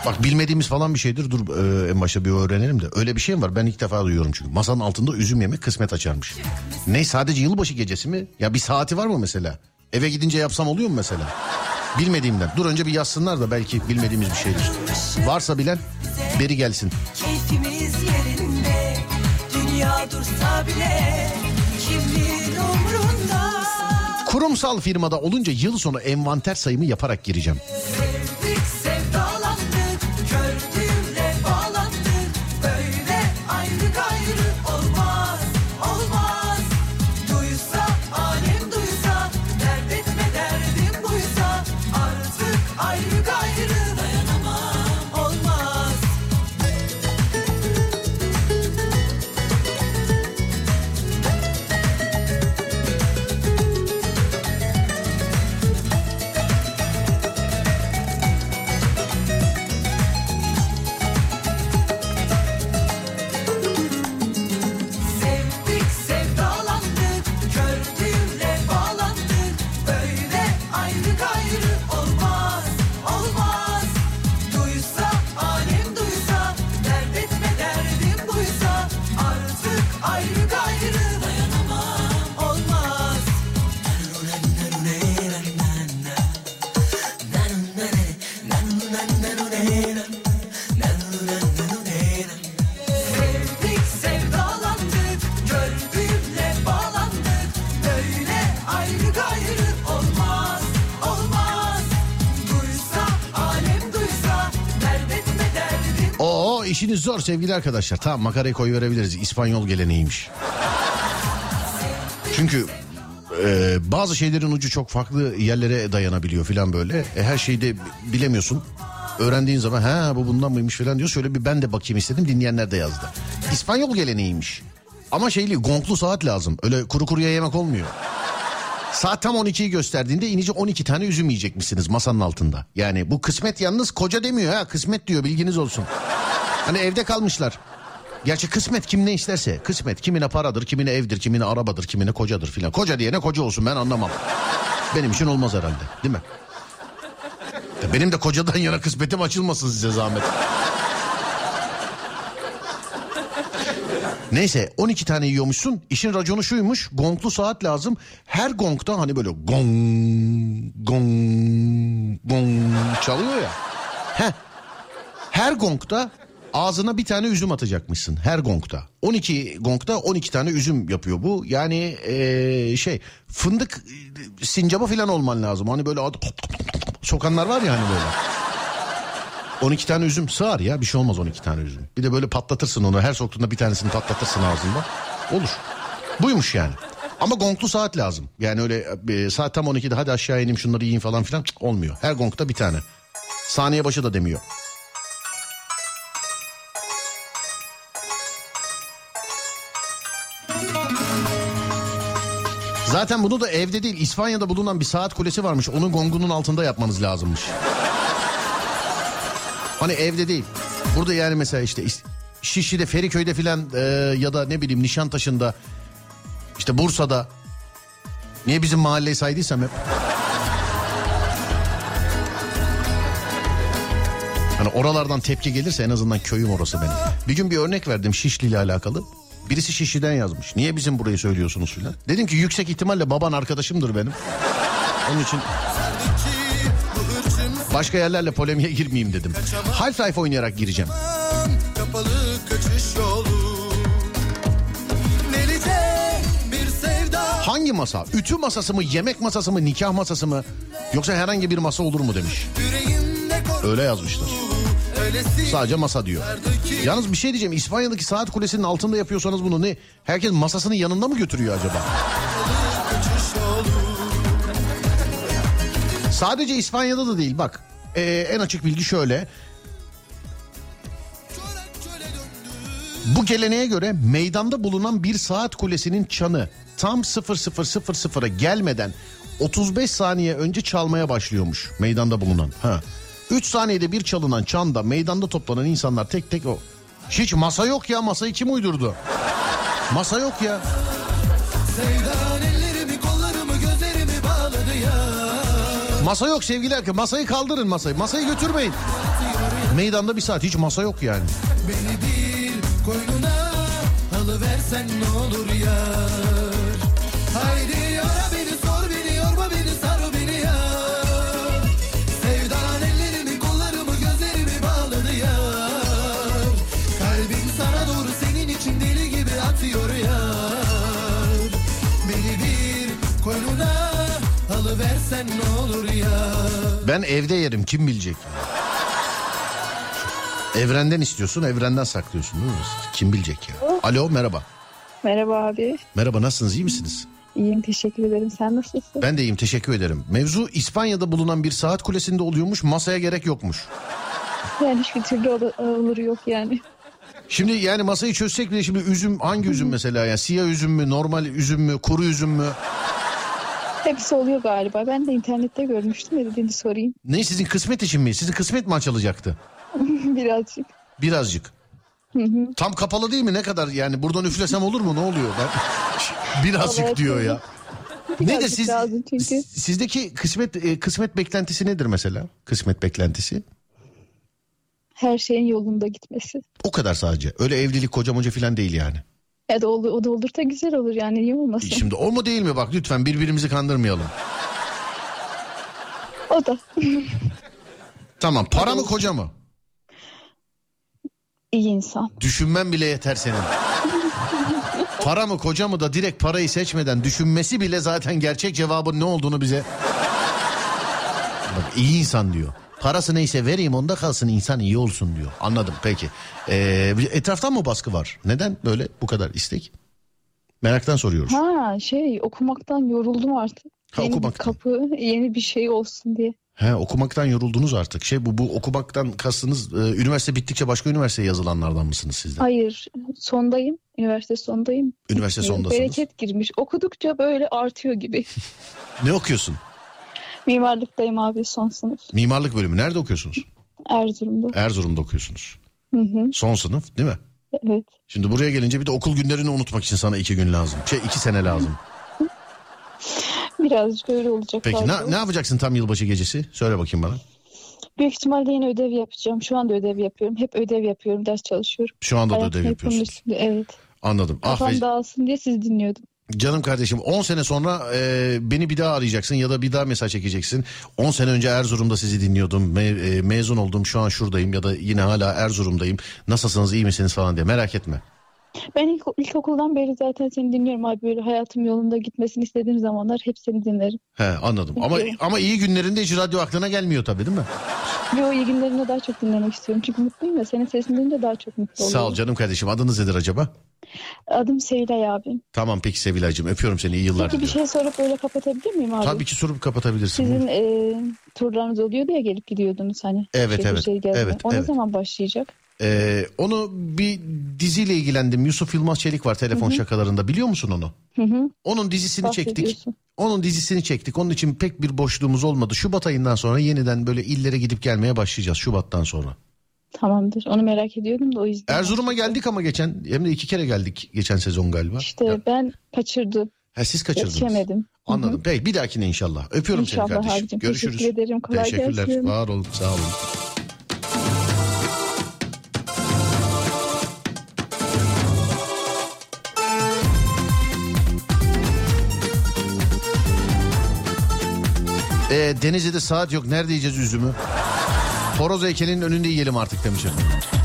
Bak bilmediğimiz falan bir şeydir. Dur e, en başta bir öğrenelim de. Öyle bir şey mi var? Ben ilk defa duyuyorum çünkü. Masanın altında üzüm yemek kısmet açarmış. Ne sadece yılbaşı gecesi mi? Ya bir saati var mı mesela? Eve gidince yapsam oluyor mu mesela? Bilmediğimden. Dur önce bir yazsınlar da belki bilmediğimiz bir şeydir. Varsa bilen beri gelsin. Keyfimiz yerinde Dünya dursa bile Kimin umrunda Kurumsal firmada olunca yıl sonu envanter sayımı yaparak gireceğim. Oo işiniz zor sevgili arkadaşlar. Tamam makarayı koy verebiliriz. İspanyol geleneğiymiş. Çünkü e, bazı şeylerin ucu çok farklı yerlere dayanabiliyor filan böyle. E, her şeyi de bilemiyorsun. Öğrendiğin zaman ha bu bundan mıymış filan diyor. Şöyle bir ben de bakayım istedim dinleyenler de yazdı. İspanyol geleneğiymiş. Ama şeyli gonklu saat lazım. Öyle kuru kuruya yemek olmuyor. Saat tam 12'yi gösterdiğinde inice 12 tane üzüm yiyecekmişsiniz masanın altında. Yani bu kısmet yalnız koca demiyor ha kısmet diyor bilginiz olsun. Hani evde kalmışlar. Gerçi kısmet kim ne isterse. Kısmet kimine paradır, kimine evdir, kimine arabadır, kimine kocadır filan. Koca diyene koca olsun ben anlamam. Benim için olmaz herhalde değil mi? Benim de kocadan yana kısmetim açılmasın size zahmet. Neyse 12 tane yiyormuşsun. İşin raconu şuymuş. Gonglu saat lazım. Her gongda hani böyle gong gong gong çalıyor ya. Heh. Her gongda ağzına bir tane üzüm atacakmışsın. Her gongda. 12 gongda 12 tane üzüm yapıyor bu. Yani eee, şey fındık e, sincaba falan olman lazım. Hani böyle sokanlar var ya hani böyle. 12 tane üzüm sığar ya bir şey olmaz 12 tane üzüm. Bir de böyle patlatırsın onu her soktuğunda bir tanesini patlatırsın ağzında. Olur. Buymuş yani. Ama gonglu saat lazım. Yani öyle e, saat tam 12'de hadi aşağı ineyim şunları yiyin falan filan cık, olmuyor. Her gongda bir tane. Saniye başı da demiyor. Zaten bunu da evde değil İspanya'da bulunan bir saat kulesi varmış. Onun gongunun altında yapmanız lazımmış. Hani evde değil. Burada yani mesela işte Şişli'de, Feriköy'de filan e, ya da ne bileyim Nişantaşı'nda işte Bursa'da niye bizim mahalleyi saydıysam hep. Hani oralardan tepki gelirse en azından köyüm orası benim. Bir gün bir örnek verdim Şişli ile alakalı. Birisi Şişli'den yazmış. Niye bizim burayı söylüyorsunuz filan? Dedim ki yüksek ihtimalle baban arkadaşımdır benim. Onun için başka yerlerle polemiğe girmeyeyim dedim. Half-Life oynayarak gireceğim. Kapalı kaçış yolu Hangi masa? Ütü masası mı, yemek masası mı, nikah masası mı? Yoksa herhangi bir masa olur mu demiş. Öyle yazmışlar. Sadece masa diyor. Yalnız bir şey diyeceğim. İspanya'daki saat kulesinin altında yapıyorsanız bunu ne? Herkes masasının yanında mı götürüyor acaba? Sadece İspanya'da da değil bak. Ee, en açık bilgi şöyle. Bu geleneğe göre meydanda bulunan bir saat kulesinin çanı tam 0000'a gelmeden 35 saniye önce çalmaya başlıyormuş meydanda bulunan. Ha. 3 saniyede bir çalınan çanda meydanda toplanan insanlar tek tek o. Hiç masa yok ya masayı kim uydurdu? Masa yok ya. Masa yok sevgili arkadaşlar. Masayı kaldırın masayı. Masayı götürmeyin. Meydanda bir saat hiç masa yok yani. Beni bir koynuna alıversen ne olur ya alıversen ne olur ya Ben evde yerim kim bilecek? Evrenden istiyorsun evrenden saklıyorsun değil mi? Kim bilecek ya? Alo merhaba. Merhaba abi. Merhaba nasılsınız iyi misiniz? İyiyim teşekkür ederim. Sen nasılsın? Ben de iyiyim teşekkür ederim. Mevzu İspanya'da bulunan bir saat kulesinde oluyormuş masaya gerek yokmuş. Yani hiçbir türlü ol- olur yok yani. Şimdi yani masayı çözsek bile şimdi üzüm hangi üzüm mesela yani siyah üzüm mü normal üzüm mü kuru üzüm mü? Hepsi oluyor galiba. Ben de internette görmüştüm. Dediğini sorayım. Ne sizin kısmet için mi? Sizin kısmet mi açılacaktı? <laughs> Birazcık. Birazcık. Tam kapalı değil mi? Ne kadar yani buradan üflesem olur mu? Ne oluyor? Ben... <laughs> Birazcık Evet, diyor ya. Ne de siz sizdeki kısmet e, kısmet beklentisi nedir mesela? Kısmet beklentisi. Her şeyin yolunda gitmesi. O kadar sadece. Öyle evlilik koca moca falan değil yani. Da olur, o da olur da güzel olur yani. Niye olmasın? Şimdi o mu değil mi? Bak lütfen birbirimizi kandırmayalım. O da. Tamam para mı koca mı? iyi insan. Düşünmen bile yeter senin. <laughs> Para mı koca mı da direkt parayı seçmeden düşünmesi bile zaten gerçek cevabın ne olduğunu bize... Bak iyi insan diyor. Parası neyse vereyim onda kalsın insan iyi olsun diyor. Anladım peki. Ee, etraftan mı baskı var? Neden böyle bu kadar istek? Meraktan soruyoruz. Ha şey okumaktan yoruldum artık. Ha, yeni okumaktan. bir kapı, yeni bir şey olsun diye. He okumaktan yoruldunuz artık. Şey bu bu okumaktan kastınız e, üniversite bittikçe başka üniversiteye yazılanlardan mısınız sizden? Hayır, sondayım. Üniversite sondayım. Üniversite sondasınız. Bereket girmiş. Okudukça böyle artıyor gibi. Ne okuyorsun? Mimarlıktayım abi son sınıf. Mimarlık bölümü. Nerede okuyorsunuz? Erzurum'da. Erzurum'da okuyorsunuz. Hı hı. Son sınıf değil mi? Evet. Şimdi buraya gelince bir de okul günlerini unutmak için sana iki gün lazım. Şey iki sene lazım. <laughs> Birazcık öyle olacak. Peki ne, ne yapacaksın tam yılbaşı gecesi? Söyle bakayım bana. Büyük ihtimalle yine ödev yapacağım. Şu anda ödev yapıyorum. Hep ödev yapıyorum. Ders çalışıyorum. Şu anda da Hayatım ödev yapıyorsun. Evet. Anladım. Ah Kafam be, dağılsın diye sizi dinliyordum. Canım kardeşim 10 sene sonra e, beni bir daha arayacaksın ya da bir daha mesaj çekeceksin. 10 sene önce Erzurum'da sizi dinliyordum. Me- e, mezun oldum şu an şuradayım ya da yine hala Erzurum'dayım. Nasılsınız iyi misiniz falan diye merak etme. Ben ilk, ilkokuldan beri zaten seni dinliyorum abi. Böyle hayatım yolunda gitmesini istediğim zamanlar hep seni dinlerim. He anladım. Ama ama iyi günlerinde hiç radyo aklına gelmiyor tabii değil mi? Ve o iyi günlerini daha çok dinlemek istiyorum. Çünkü mutluyum ya. Senin sesini duyunca daha çok mutlu oluyorum. Sağ ol canım kardeşim. Adınız nedir acaba? Adım Sevilay abi. Tamam peki Sevilay'cığım öpüyorum seni iyi yıllar Peki bir diliyorum. şey sorup böyle kapatabilir miyim abi? Tabii ki sorup kapatabilirsin. Sizin e, turlarınız oluyordu ya gelip gidiyordunuz hani. Evet, şehir evet, gezme. evet, O ne evet. zaman başlayacak? Ee, onu bir diziyle ilgilendim. Yusuf Yılmaz Çelik var telefon şakalarında. Biliyor musun onu? Hı hı. Onun dizisini çektik. Onun dizisini çektik. Onun için pek bir boşluğumuz olmadı. Şubat ayından sonra yeniden böyle illere gidip gelmeye başlayacağız Şubat'tan sonra. Tamamdır. Onu merak ediyordum da o yüzden. Erzurum'a geldik ama geçen hem de iki kere geldik geçen sezon galiba. İşte Ya, ben kaçırdım. ha, siz kaçırdınız. Yetişemedim. Anladım. Peki bir dahakine inşallah. Öpüyorum İnşallah seni kardeşim. abicim. Görüşürüz. Teşekkür ederim. Kolay Teşekkürler. gelsin. Var olun. Sağ olun. Ee, Denizli'de saat yok. Nerede yiyeceğiz üzümü? Horoz heykelinin önünde yiyelim artık. Bekle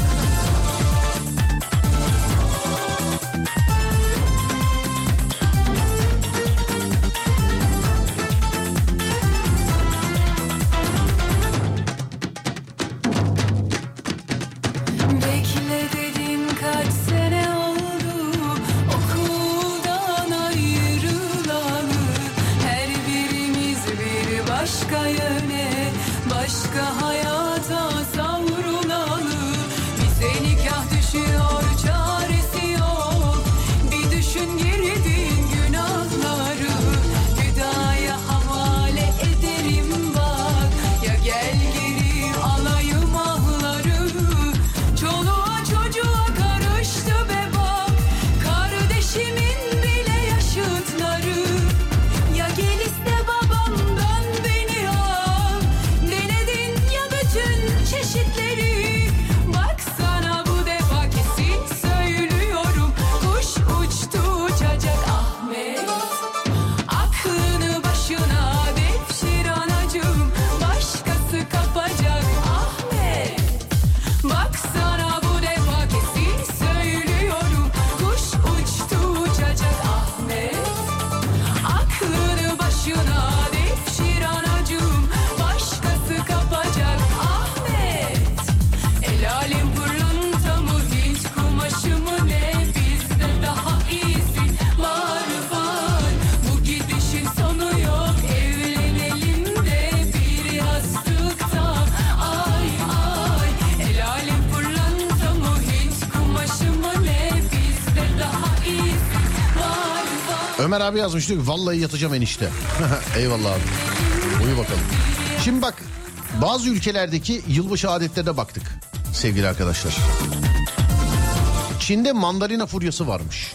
abi yazmış diyor ki vallahi yatacağım enişte. <laughs> Eyvallah abi. Uyu bakalım. Şimdi bak bazı ülkelerdeki yılbaşı adetlerine baktık sevgili arkadaşlar. Çin'de mandalina furyası varmış.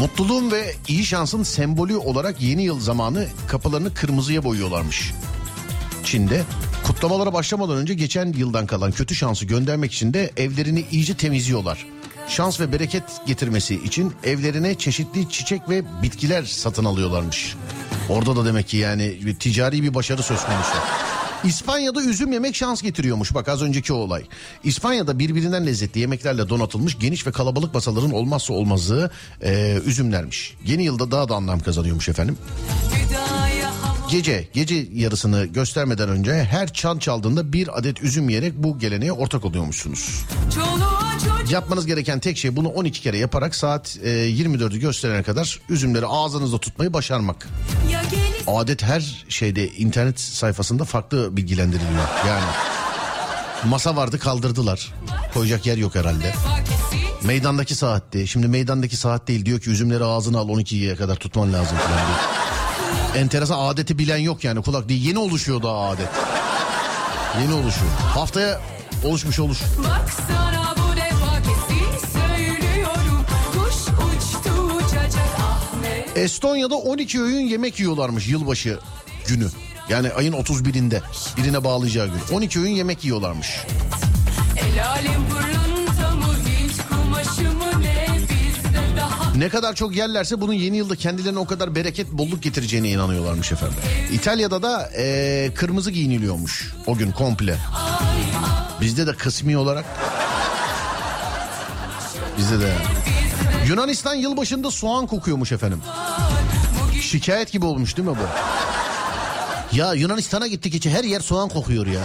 Mutluluğun ve iyi şansın sembolü olarak yeni yıl zamanı kapılarını kırmızıya boyuyorlarmış. Çin'de kutlamalara başlamadan önce geçen yıldan kalan kötü şansı göndermek için de evlerini iyice temizliyorlar. Şans ve bereket getirmesi için evlerine çeşitli çiçek ve bitkiler satın alıyorlarmış. Orada da demek ki yani ticari bir başarı söz konusu. İspanya'da üzüm yemek şans getiriyormuş bak az önceki o olay. İspanya'da birbirinden lezzetli yemeklerle donatılmış geniş ve kalabalık masaların olmazsa olmazı e, üzümlermiş. Yeni yılda daha da anlam kazanıyormuş efendim. Gece, gece yarısını göstermeden önce her çan çaldığında bir adet üzüm yiyerek bu geleneğe ortak oluyormuşsunuz. Çoluğa Yapmanız gereken tek şey bunu 12 kere yaparak saat e, 24'ü gösterene kadar üzümleri ağzınızda tutmayı başarmak. Adet her şeyde internet sayfasında farklı bilgilendiriliyor. Yani masa vardı kaldırdılar. Koyacak yer yok herhalde. Meydandaki saatti. Şimdi meydandaki saat değil diyor ki üzümleri ağzına al 12'ye kadar tutman lazım falan diyor. Enteresan adeti bilen yok yani kulak değil. Yeni oluşuyor daha adet. Yeni oluşuyor. Haftaya oluşmuş olur. Baksana Estonya'da 12 öğün yemek yiyorlarmış yılbaşı günü. Yani ayın 31'inde birine bağlayacağı gün. 12 öğün yemek yiyorlarmış. Ne kadar çok yerlerse bunun yeni yılda kendilerine o kadar bereket bolluk getireceğine inanıyorlarmış efendim. İtalya'da da eee, kırmızı giyiniliyormuş o gün komple. Bizde de kısmi olarak. Bizde de. Yunanistan yılbaşında soğan kokuyormuş efendim. Şikayet gibi olmuş değil mi bu? Ya Yunanistan'a gittik içi her yer soğan kokuyor ya.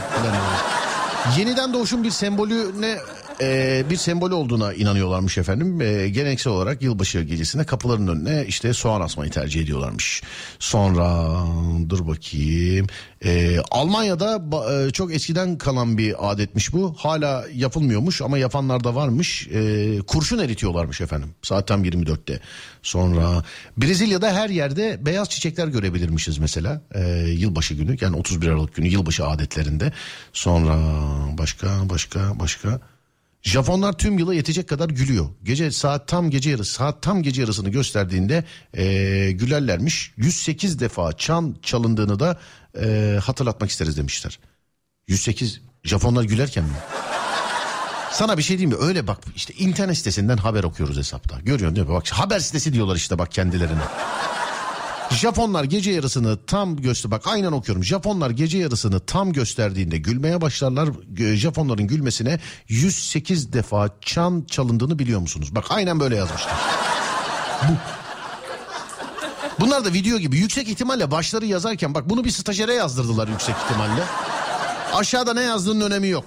Yeniden doğuşun bir sembolüne e, bir sembolü olduğuna inanıyorlarmış efendim. E, geleneksel olarak yılbaşı gecesinde kapıların önüne işte soğan asmayı tercih ediyorlarmış. Sonra dur bakayım. E, Almanya'da e, çok eskiden kalan bir adetmiş bu. Hala yapılmıyormuş ama yapanlar da varmış. E, kurşun eritiyorlarmış efendim. Saat tam 24'te. Sonra Brezilya'da her yerde beyaz çiçekler görebilirmişiz mesela. E, yılbaşı günü yani 31 Aralık günü yılbaşı adetlerinde. Sonra başka başka başka. Japonlar tüm yıla yetecek kadar gülüyor. Gece saat tam gece yarısı saat tam gece yarısını gösterdiğinde e, gülerlermiş. 108 defa çan çalındığını da e, hatırlatmak isteriz demişler. 108 Japonlar gülerken mi? Sana bir şey diyeyim mi? Öyle bak işte internet sitesinden haber okuyoruz hesapta. Görüyorsun değil mi? Bak haber sitesi diyorlar işte bak kendilerine. Japonlar gece yarısını tam göster bak aynen okuyorum. Japonlar gece yarısını tam gösterdiğinde gülmeye başlarlar. Japonların gülmesine 108 defa çan çalındığını biliyor musunuz? Bak aynen böyle yazmışlar. Bu. Bunlar da video gibi yüksek ihtimalle başları yazarken bak bunu bir stajyere yazdırdılar yüksek ihtimalle. Aşağıda ne yazdığının önemi yok.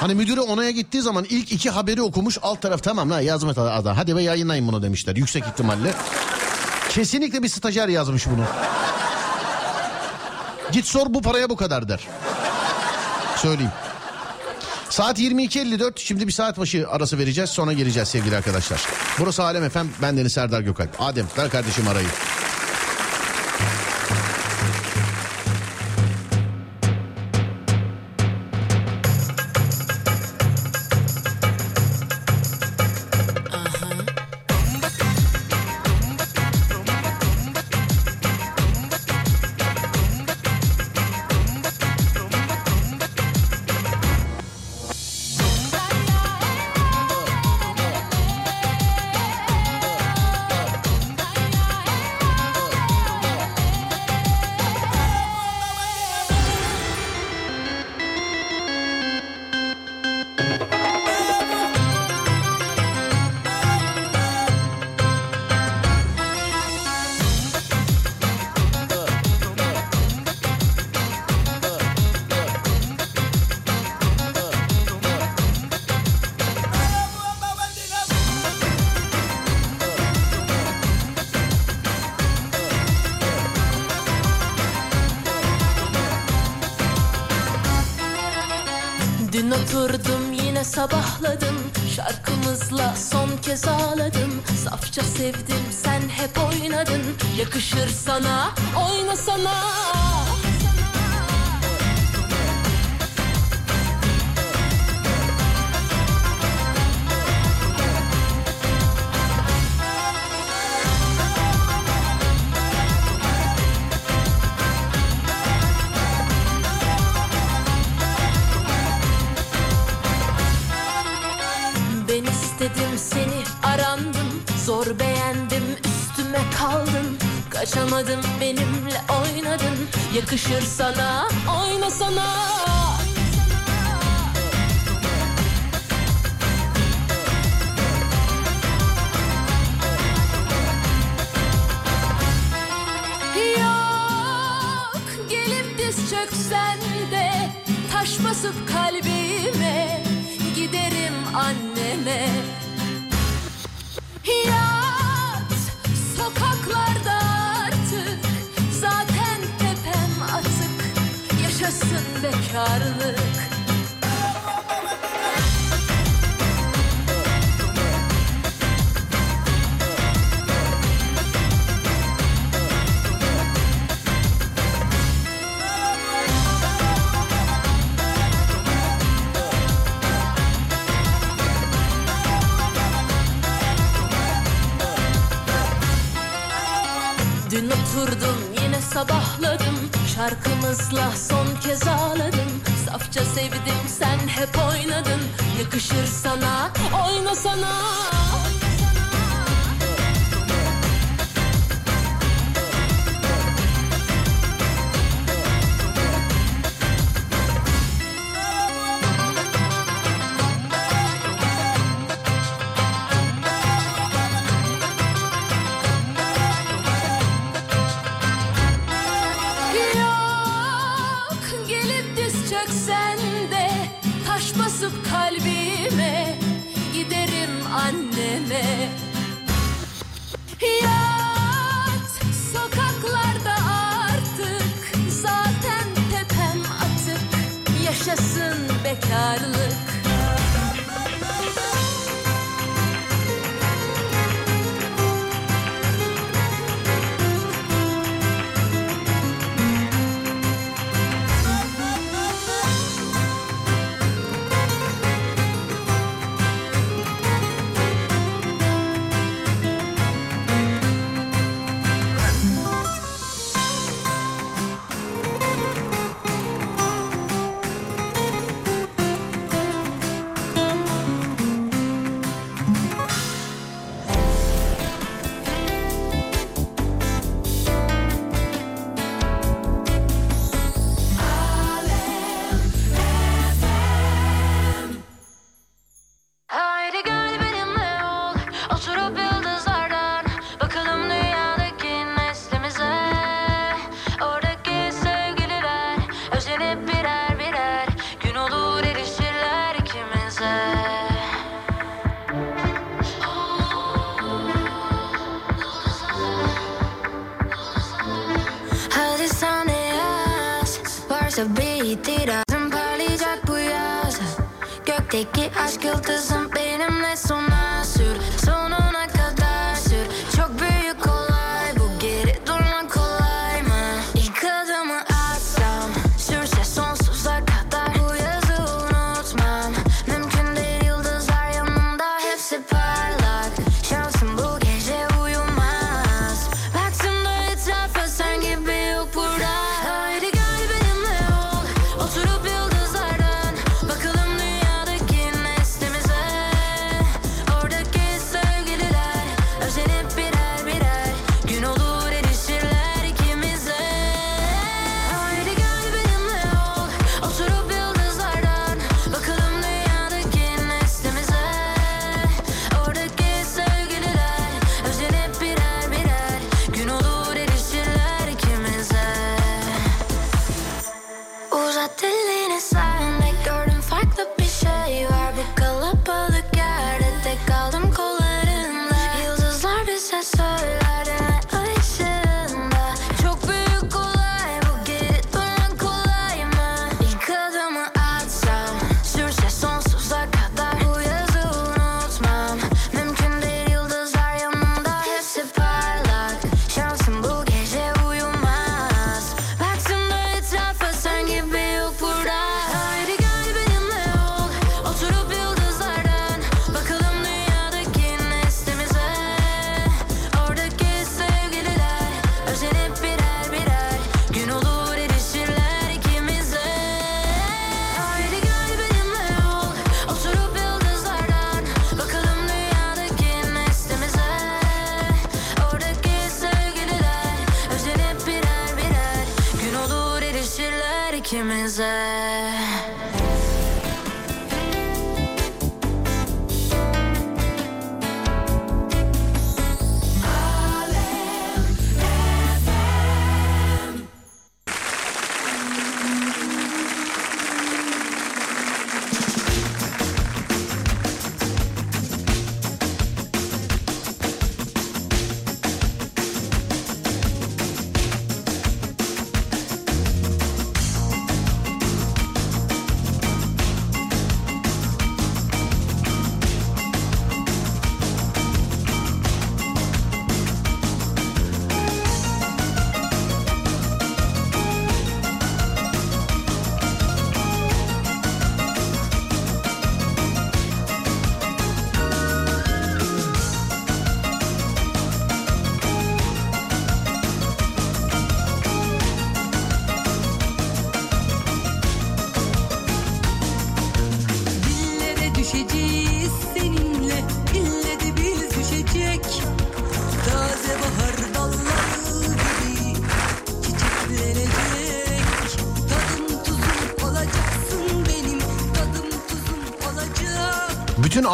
Hani müdürü onaya gittiği zaman ilk iki haberi okumuş alt taraf tamam la yazma ada hadi be yayınlayın bunu demişler yüksek ihtimalle. Kesinlikle bir stajyer yazmış bunu. Git sor bu paraya bu kadar der. Söyleyeyim. Saat 22.54 şimdi bir saat başı arası vereceğiz sonra geleceğiz sevgili arkadaşlar. Burası Alem Efem ben Deniz Serdar Gökalp. Adem ver kardeşim arayı. sabahladım Şarkımızla son kez ağladım. Safça sevdim sen hep oynadın. Yakışır sana oynasana. Anlamadım benimle oynadın. Yakışır sana oynasana.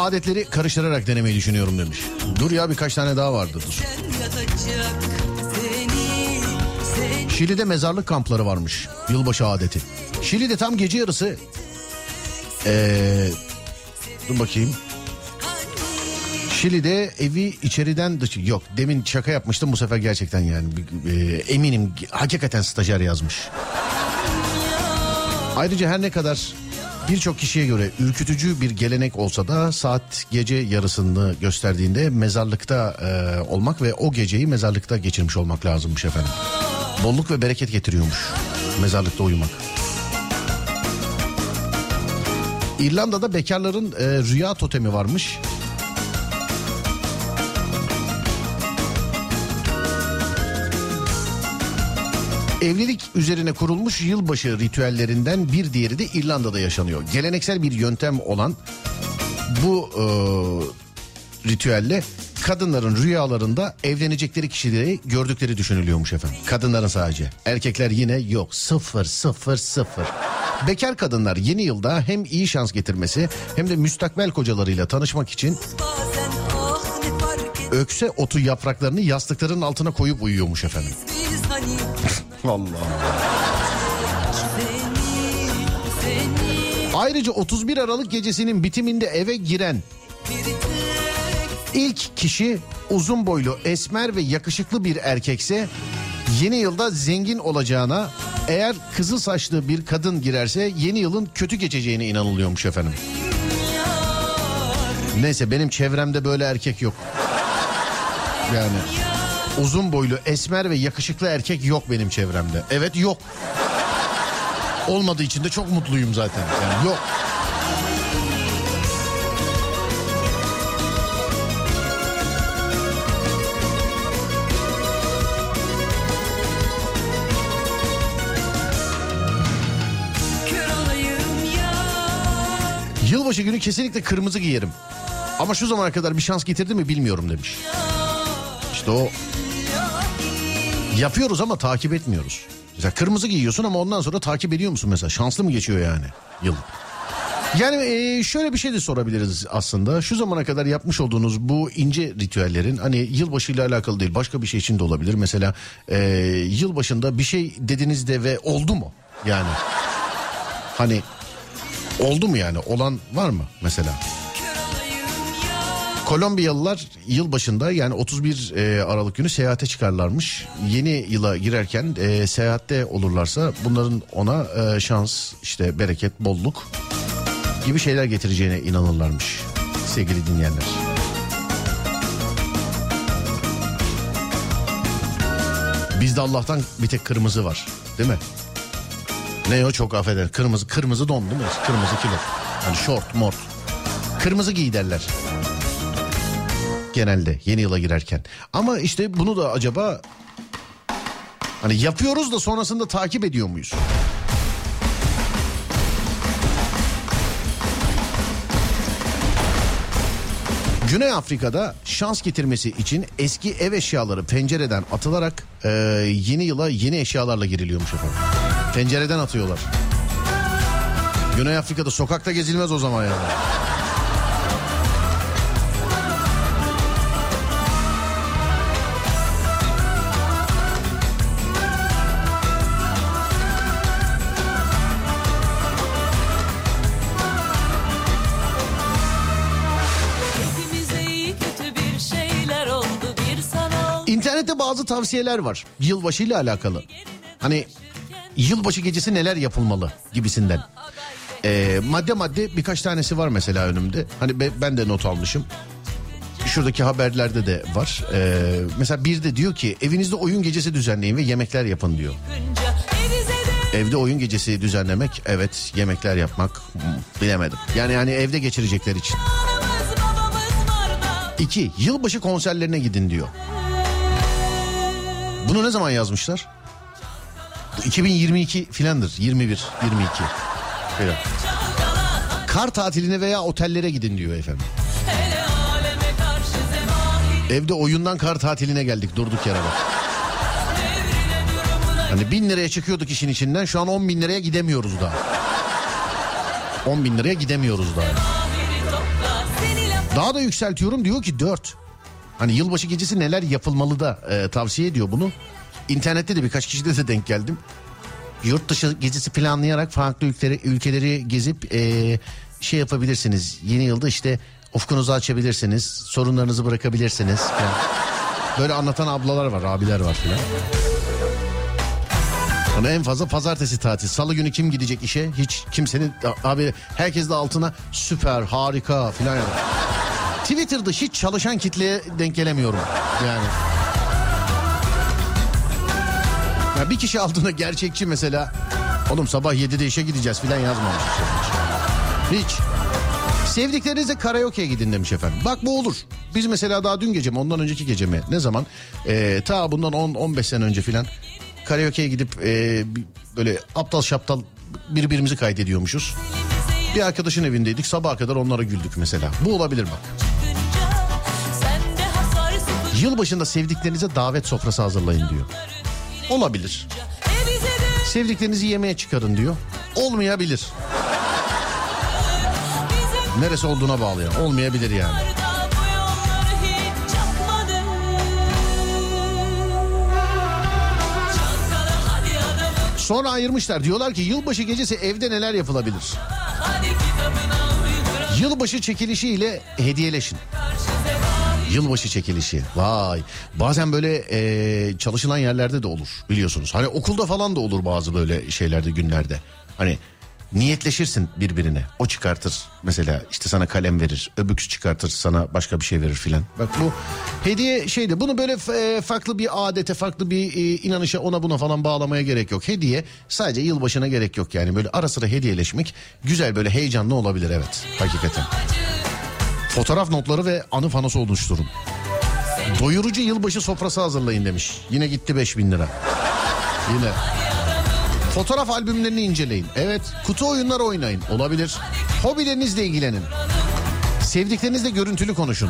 Adetleri karıştırarak denemeyi düşünüyorum demiş. Dur ya birkaç tane daha vardı dur. Şili'de mezarlık kampları varmış. Yılbaşı adeti. Şili'de tam gece yarısı... Ee, dur bakayım. Şili'de evi içeriden dışı... Yok demin şaka yapmıştım bu sefer gerçekten yani. Ee, eminim hakikaten stajyer yazmış. Ayrıca her ne kadar birçok kişiye göre ürkütücü bir gelenek olsa da saat gece yarısını gösterdiğinde mezarlıkta e, olmak ve o geceyi mezarlıkta geçirmiş olmak lazımmış efendim. Bolluk ve bereket getiriyormuş mezarlıkta uyumak. İrlanda'da bekarların e, rüya totemi varmış. Evlilik üzerine kurulmuş yılbaşı ritüellerinden bir diğeri de İrlanda'da yaşanıyor. Geleneksel bir yöntem olan bu e, ritüelle kadınların rüyalarında evlenecekleri kişileri gördükleri düşünülüyormuş efendim. Kadınların sadece. Erkekler yine yok. Sıfır sıfır sıfır. Bekar kadınlar yeni yılda hem iyi şans getirmesi hem de müstakbel kocalarıyla tanışmak için ah ökse otu yapraklarını yastıkların altına koyup uyuyormuş efendim. Allah. Ayrıca 31 Aralık gecesinin bitiminde eve giren ilk kişi uzun boylu, esmer ve yakışıklı bir erkekse yeni yılda zengin olacağına eğer kızıl saçlı bir kadın girerse yeni yılın kötü geçeceğine inanılıyormuş efendim. Neyse benim çevremde böyle erkek yok. Yani uzun boylu, esmer ve yakışıklı erkek yok benim çevremde. Evet yok. Olmadığı için de çok mutluyum zaten. Yani yok. Yılbaşı günü kesinlikle kırmızı giyerim. Ama şu zamana kadar bir şans getirdi mi bilmiyorum demiş. İşte o yapıyoruz ama takip etmiyoruz. Mesela kırmızı giyiyorsun ama ondan sonra takip ediyor musun mesela? Şanslı mı geçiyor yani yıl? Yani e, şöyle bir şey de sorabiliriz aslında. Şu zamana kadar yapmış olduğunuz bu ince ritüellerin hani yılbaşıyla alakalı değil başka bir şey için de olabilir. Mesela e, yılbaşında bir şey dediniz de ve oldu mu? Yani hani oldu mu yani olan var mı mesela? Kolombiyalılar yılbaşında yani 31 e, Aralık günü seyahate çıkarlarmış. Yeni yıla girerken e, seyahatte olurlarsa bunların ona e, şans, işte bereket, bolluk gibi şeyler getireceğine inanırlarmış sevgili dinleyenler. Bizde Allah'tan bir tek kırmızı var değil mi? Ne o çok affeder. Kırmızı kırmızı don değil mi? Kırmızı kilo. Yani şort mort. Kırmızı giy derler. Genelde yeni yıla girerken. Ama işte bunu da acaba hani yapıyoruz da sonrasında takip ediyor muyuz? Güney Afrika'da şans getirmesi için eski ev eşyaları pencereden atılarak e, yeni yıla yeni eşyalarla giriliyormuş efendim. Pencereden atıyorlar. Güney Afrika'da sokakta gezilmez o zaman yani. İnternette bazı tavsiyeler var. Yılbaşı ile alakalı. Hani yılbaşı gecesi neler yapılmalı gibisinden. Ee, madde madde birkaç tanesi var mesela önümde. Hani be- ben de not almışım. Şuradaki haberlerde de var. Ee, mesela bir de diyor ki evinizde oyun gecesi düzenleyin ve yemekler yapın diyor. Evde oyun gecesi düzenlemek evet yemekler yapmak hmm, bilemedim. Yani yani evde geçirecekler için. İki yılbaşı konserlerine gidin diyor. Bunu ne zaman yazmışlar? Bu 2022 filandır. 21, 22 filan. Kar tatiline veya otellere gidin diyor efendim. Evde oyundan kar tatiline geldik durduk yere bak. Hani bin liraya çıkıyorduk işin içinden şu an 10 bin liraya gidemiyoruz daha. 10 bin liraya gidemiyoruz daha. Daha da yükseltiyorum diyor ki 4. Hani yılbaşı gecesi neler yapılmalı da e, tavsiye ediyor bunu. İnternette de birkaç kişide de denk geldim. Yurt dışı gecesi planlayarak farklı ülkeleri, ülkeleri gezip e, şey yapabilirsiniz. Yeni yılda işte ufkunuzu açabilirsiniz. Sorunlarınızı bırakabilirsiniz. falan. Böyle anlatan ablalar var, abiler var filan. Hani en fazla pazartesi tatil. Salı günü kim gidecek işe? Hiç kimsenin abi herkes de altına süper, harika filan yazar. Twitter'da hiç çalışan kitleye denk gelemiyorum. Yani. Ya bir kişi altında gerçekçi mesela. Oğlum sabah 7'de işe gideceğiz filan yazmamış. Hiç. Sevdiklerinizle karaoke'ye gidin demiş efendim. Bak bu olur. Biz mesela daha dün gece mi ondan önceki gece mi ne zaman? Ee, ta bundan 10-15 sene önce filan karaoke'ye gidip e, bir- böyle aptal şaptal birbirimizi kaydediyormuşuz. Bir arkadaşın evindeydik sabaha kadar onlara güldük mesela. Bu olabilir bak. Yılbaşında sevdiklerinize davet sofrası hazırlayın diyor. Olabilir. Sevdiklerinizi yemeğe çıkarın diyor. Olmayabilir. Neresi olduğuna bağlı ya. Olmayabilir yani. Sonra ayırmışlar. Diyorlar ki yılbaşı gecesi evde neler yapılabilir? Yılbaşı çekilişi ile hediyeleşin. Yılbaşı çekilişi. Vay. Bazen böyle e, çalışılan yerlerde de olur biliyorsunuz. Hani okulda falan da olur bazı böyle şeylerde günlerde. Hani niyetleşirsin birbirine. O çıkartır mesela işte sana kalem verir. Öbüksü çıkartır sana başka bir şey verir filan. Bak bu hediye şeydi. Bunu böyle e, farklı bir adete farklı bir e, inanışa ona buna falan bağlamaya gerek yok. Hediye sadece yılbaşına gerek yok yani. Böyle ara sıra hediyeleşmek güzel böyle heyecanlı olabilir evet. Hakikaten. Fotoğraf notları ve anı panosu oluşturun. Doyurucu yılbaşı sofrası hazırlayın demiş. Yine gitti 5000 lira. Yine. Fotoğraf albümlerini inceleyin. Evet. Kutu oyunları oynayın. Olabilir. Hobilerinizle ilgilenin. Sevdiklerinizle görüntülü konuşun.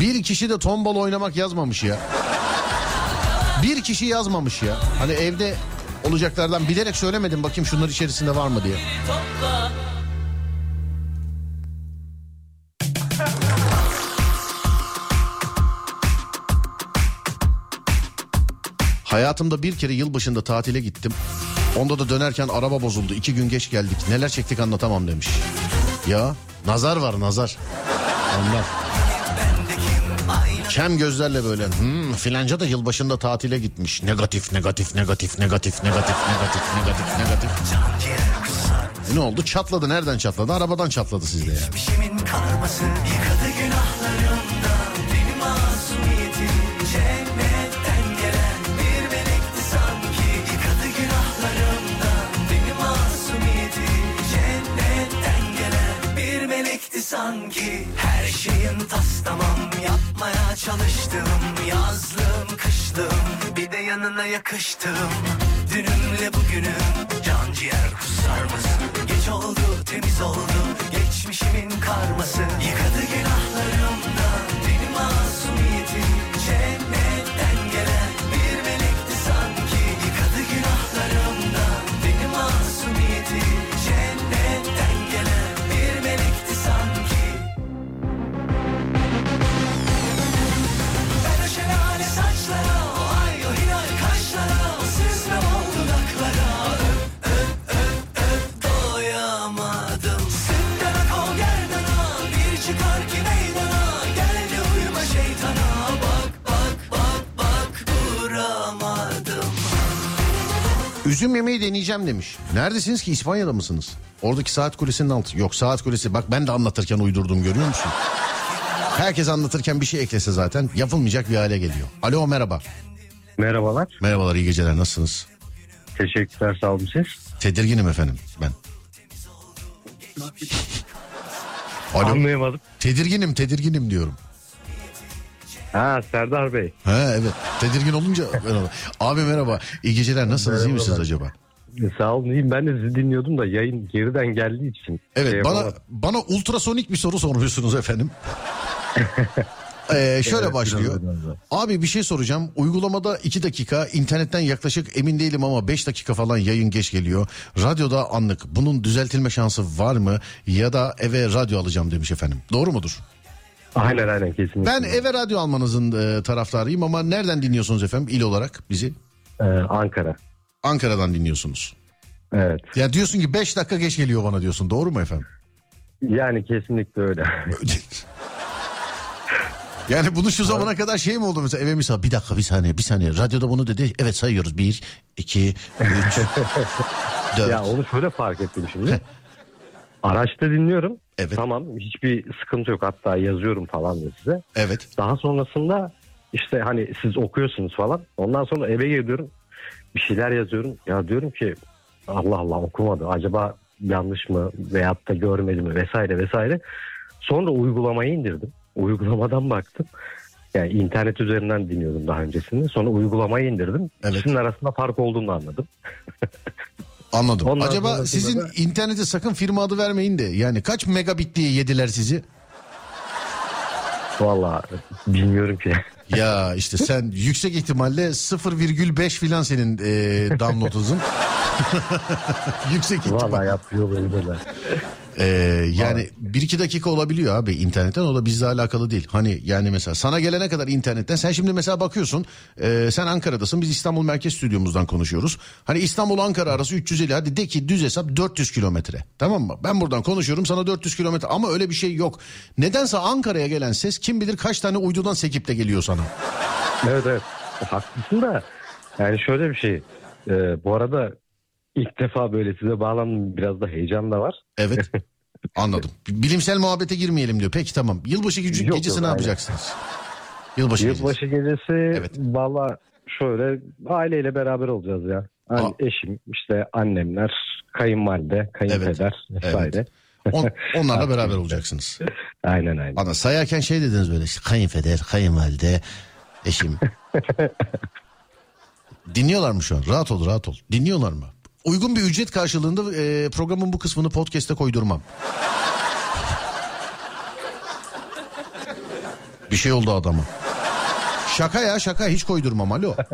Bir kişi de tombala oynamak yazmamış ya. Bir kişi yazmamış ya. Hani evde olacaklardan bilerek söylemedim bakayım şunlar içerisinde var mı diye. Hayatımda bir kere yılbaşında tatile gittim. Onda da dönerken araba bozuldu. İki gün geç geldik. Neler çektik anlatamam demiş. Ya nazar var nazar. Ondan. Kem gözlerle böyle hmm, filanca da yılbaşında tatile gitmiş. Negatif negatif negatif negatif negatif negatif negatif negatif. Ne oldu? Çatladı. Nereden çatladı? Arabadan çatladı sizde yani. Sanki Her şeyin tas tamam. Yapmaya çalıştım Yazlım kışlım bir de yanına yakıştım. Dünümle bugünüm can ciğer kusar? Geç oldu temiz oldu geçmişimin karması. Yıkadı günahlarımdan beni masumiyetim. Cennetten Üzüm yemeği deneyeceğim demiş. Neredesiniz ki İspanya'da mısınız? Oradaki saat kulesinin altı. Yok saat kulesi bak ben de anlatırken uydurdum görüyor musun? Herkes anlatırken bir şey eklese zaten yapılmayacak bir hale geliyor. Alo merhaba. Merhabalar. Merhabalar iyi geceler nasılsınız? Teşekkürler sağ olun siz. Tedirginim efendim ben. <laughs> Alo. Anlayamadım. Tedirginim tedirginim diyorum. Ha Serdar Bey. Ha evet tedirgin olunca merhaba. Abi merhaba iyi geceler nasılsınız iyi misiniz acaba? E, Sağ olun iyiyim. Ben de sizi dinliyordum da yayın geriden geldiği için. Evet şey bana yapamadım. bana ultrasonik bir soru soruyorsunuz efendim. <laughs> Ee, şöyle Evet, başlıyor. Abi bir şey soracağım. Uygulamada 2 dakika, internetten yaklaşık emin değilim ama 5 dakika falan yayın geç geliyor. Radyoda anlık. Bunun düzeltilme şansı var mı? Ya da eve radyo alacağım demiş efendim. Doğru mudur? Aynen aynen kesinlikle. Ben eve radyo almanızın e, taraftarıyım ama nereden dinliyorsunuz efendim il olarak bizi? Ee, Ankara. Ankara'dan dinliyorsunuz. Evet. Ya diyorsun ki 5 dakika geç geliyor bana diyorsun. Doğru mu efendim? Yani kesinlikle öyle. <laughs> Yani bunu şu zamana kadar şey mi oldu mesela eve misal bir dakika bir saniye bir saniye radyoda bunu dedi evet sayıyoruz bir iki üç <laughs> dört ya onu şöyle fark ettim şimdi. <laughs> Araçta dinliyorum. Evet. Tamam hiçbir sıkıntı yok hatta yazıyorum falan da size. evet Daha sonrasında işte hani siz okuyorsunuz falan. Ondan sonra eve geliyorum. Bir şeyler yazıyorum. Ya diyorum ki Allah Allah okumadı. Acaba yanlış mı veyahut da görmedi mi vesaire vesaire. Sonra uygulamayı indirdim. Uygulamadan <laughs> baktım. Yani internet üzerinden dinliyordum daha öncesinde. Sonra uygulamayı indirdim. Evet. İkisinin arasında fark olduğunu anladım. <laughs> anladım. Ondan Acaba sizin da- internete sakın firma adı vermeyin de yani kaç megabit diye yediler sizi? Valla bilmiyorum ki. Ya işte sen yüksek ihtimalle 0,5 filan senin e, download <laughs> <laughs> yüksek ihtimal. Valla yapıyor böyle. Ee, yani bir iki dakika olabiliyor abi internetten o da bizle alakalı değil. Hani yani mesela sana gelene kadar internetten sen şimdi mesela bakıyorsun e, sen Ankara'dasın biz İstanbul Merkez Stüdyomuzdan konuşuyoruz. Hani İstanbul Ankara arası 350 hadi de ki düz hesap 400 kilometre tamam mı? Ben buradan konuşuyorum sana 400 kilometre ama öyle bir şey yok. Nedense Ankara'ya gelen ses kim bilir kaç tane uydudan sekip de geliyor sana. Evet evet haklısın da yani şöyle bir şey e, bu arada ilk defa böyle size bağlandım biraz da heyecan da var. Evet <laughs> anladım. Bilimsel muhabbete girmeyelim diyor. Peki tamam. Yılbaşı gücü, Yok, gecesi yok, ne aynen. yapacaksınız? Yılbaşı, gecesi. Yılbaşı gecesi Evet. valla şöyle aileyle beraber olacağız ya. Aa. eşim işte annemler kayınvalide kayınpeder vesaire. On- onlarla <laughs> beraber olacaksınız. Aynen aynen. Bana sayarken şey dediniz böyle işte kayınpeder, kayınvalide, eşim. <laughs> Dinliyorlar mı şu an? Rahat ol, rahat ol. Dinliyorlar mı? Uygun bir ücret karşılığında e, programın bu kısmını podcast'e koydurmam. bir şey oldu adama. Şaka ya şaka hiç koydurmam alo. <laughs>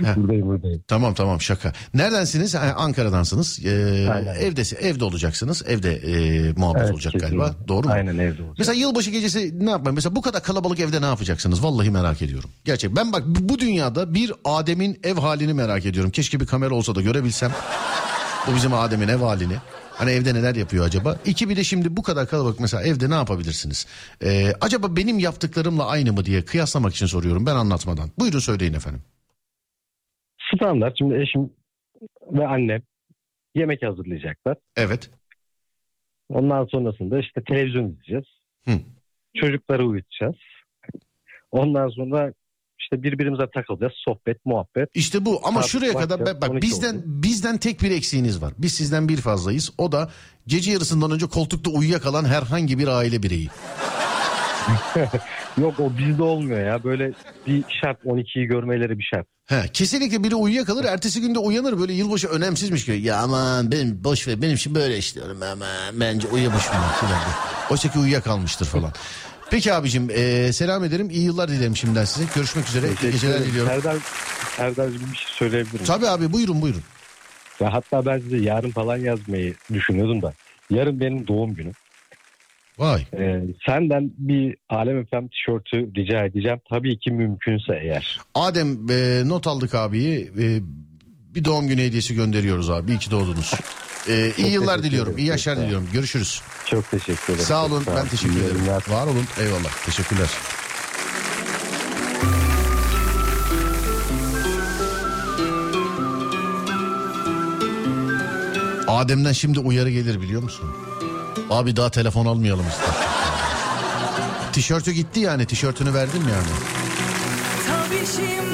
Buradayım buradayım. Tamam tamam şaka. Neredensiniz? Ha, Ankara'dansınız. Ee, Aynen. evde evde olacaksınız. Evde e, muhabbet Evet, olacak kesinlikle. galiba. Doğru mu? Aynen evde olacak. Mesela yılbaşı gecesi ne yapmayın? Mesela bu kadar kalabalık evde ne yapacaksınız? Vallahi merak ediyorum. Gerçek. Ben bak bu dünyada bir Adem'in ev halini merak ediyorum. Keşke bir kamera olsa da görebilsem. Bu bizim Adem'in ev halini. Hani evde neler yapıyor acaba? İki bir de şimdi bu kadar kalabalık mesela evde ne yapabilirsiniz? Ee, acaba benim yaptıklarımla aynı mı diye kıyaslamak için soruyorum ben anlatmadan. Buyurun söyleyin efendim. Standart şimdi eşim ve annem yemek hazırlayacaklar. Evet. Ondan sonrasında işte televizyon izleyeceğiz. Hı. Çocukları uyutacağız. Ondan sonra işte birbirimize takılacağız. Sohbet, muhabbet. İşte bu ama Saat şuraya kadar bak, bak 12 bizden oldu. bizden tek bir eksiğiniz var. Biz sizden bir fazlayız. O da gece yarısından önce koltukta uyuyakalan herhangi bir aile bireyi. <laughs> Yok o bizde olmuyor ya. Böyle bir şart 12'yi görmeleri bir şart. He, kesinlikle biri uyuyakalır ertesi günde uyanır böyle yılbaşı önemsizmiş gibi. Ya aman benim boş ver benim için böyle işliyorum ama bence uyumuşum diye. Oysa ki uyuyakalmıştır falan. Peki abicim e, selam ederim iyi yıllar dilerim şimdiden size. Görüşmek üzere iyi geceler diliyorum. Serdar, Serdar'cığım bir şey söyleyebilir miyim? Tabii abi buyurun buyurun. Ya hatta ben size yarın falan yazmayı düşünüyordum da. Yarın benim doğum günüm. Vay. Ee, senden bir Alem Efem tişörtü rica edeceğim. Tabii ki mümkünse eğer. Adem e, not aldık abiyi. E, bir doğum günü hediyesi gönderiyoruz abi. İyi ki doğdunuz. <laughs> E, iyi yıllar diliyorum. ederim. İyi yaşlar sağ diliyorum. Görüşürüz. Çok teşekkür ederim. Sağ olun. Ben teşekkür ederim. Var olun. Eyvallah. Teşekkürler. Adem'den şimdi uyarı gelir biliyor musun? Abi daha telefon almayalım istersen. Tişörtü gitti yani tişörtünü verdim yani. Tabii şimdi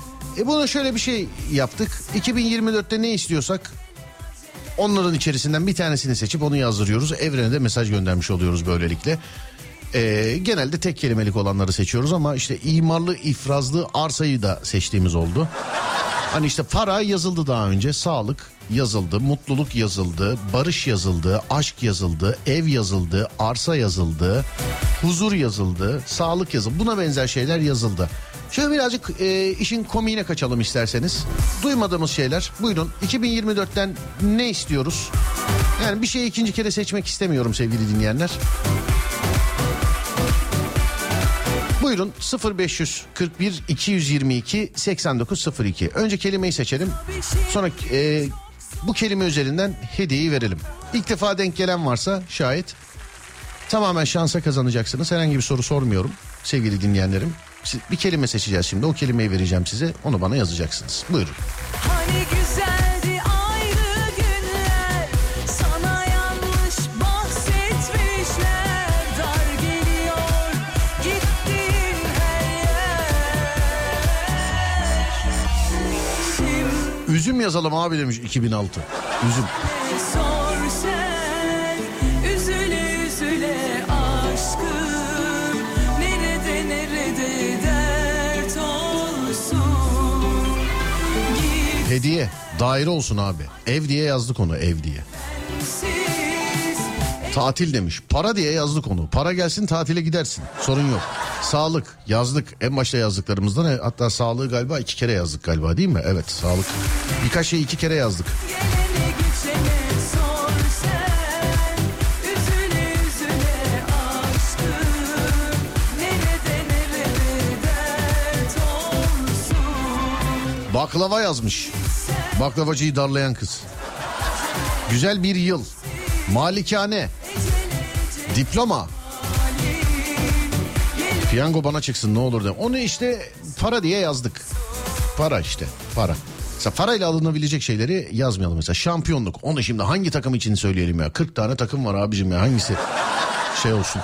E buna şöyle bir şey yaptık. 2024'te ne istiyorsak onların içerisinden bir tanesini seçip onu yazdırıyoruz. Evrene de mesaj göndermiş oluyoruz böylelikle. E, genelde tek kelimelik olanları seçiyoruz ama işte imarlı ifrazlı arsayı da seçtiğimiz oldu. Hani işte para yazıldı daha önce, sağlık yazıldı, mutluluk yazıldı, barış yazıldı, aşk yazıldı, ev yazıldı, arsa yazıldı, huzur yazıldı, sağlık yazıldı. Buna benzer şeyler yazıldı. Şöyle birazcık e, işin komiğine kaçalım isterseniz. Duymadığımız şeyler. Buyurun 2024'ten ne istiyoruz? Yani bir şeyi ikinci kere seçmek istemiyorum sevgili dinleyenler. Buyurun 0541 222 8902. Önce kelimeyi seçelim. Sonra e, bu kelime üzerinden hediyeyi verelim. İlk defa denk gelen varsa şayet tamamen şansa kazanacaksınız. Herhangi bir soru sormuyorum sevgili dinleyenlerim. Bir kelime seçeceğiz şimdi. O kelimeyi vereceğim size. Onu bana yazacaksınız. Buyurun. Hani güzeldi ayrı günler Sana yanlış bahsetmişler Dar geliyor gittiğin her yer Şimdi Üzüm yazalım abi demiş 2006. Üzüm. Hediye. Daire olsun abi. Ev diye yazdık onu ev diye. Tatil demiş. Para diye yazdık onu. Para gelsin tatile gidersin. Sorun yok. Sağlık yazdık. En başta yazdıklarımızdan e, hatta sağlığı galiba iki kere yazdık galiba değil mi? Evet sağlık. Birkaç şey iki kere yazdık. Baklava yazmış. Baklavacıyı darlayan kız. Güzel bir yıl. Malikane. Diploma. Piyango bana çıksın ne olur de. Onu işte para diye yazdık. Para işte para. Mesela parayla alınabilecek şeyleri yazmayalım mesela. Şampiyonluk. Onu şimdi hangi takım için söyleyelim ya? 40 tane takım var abicim ya. Hangisi şey olsun?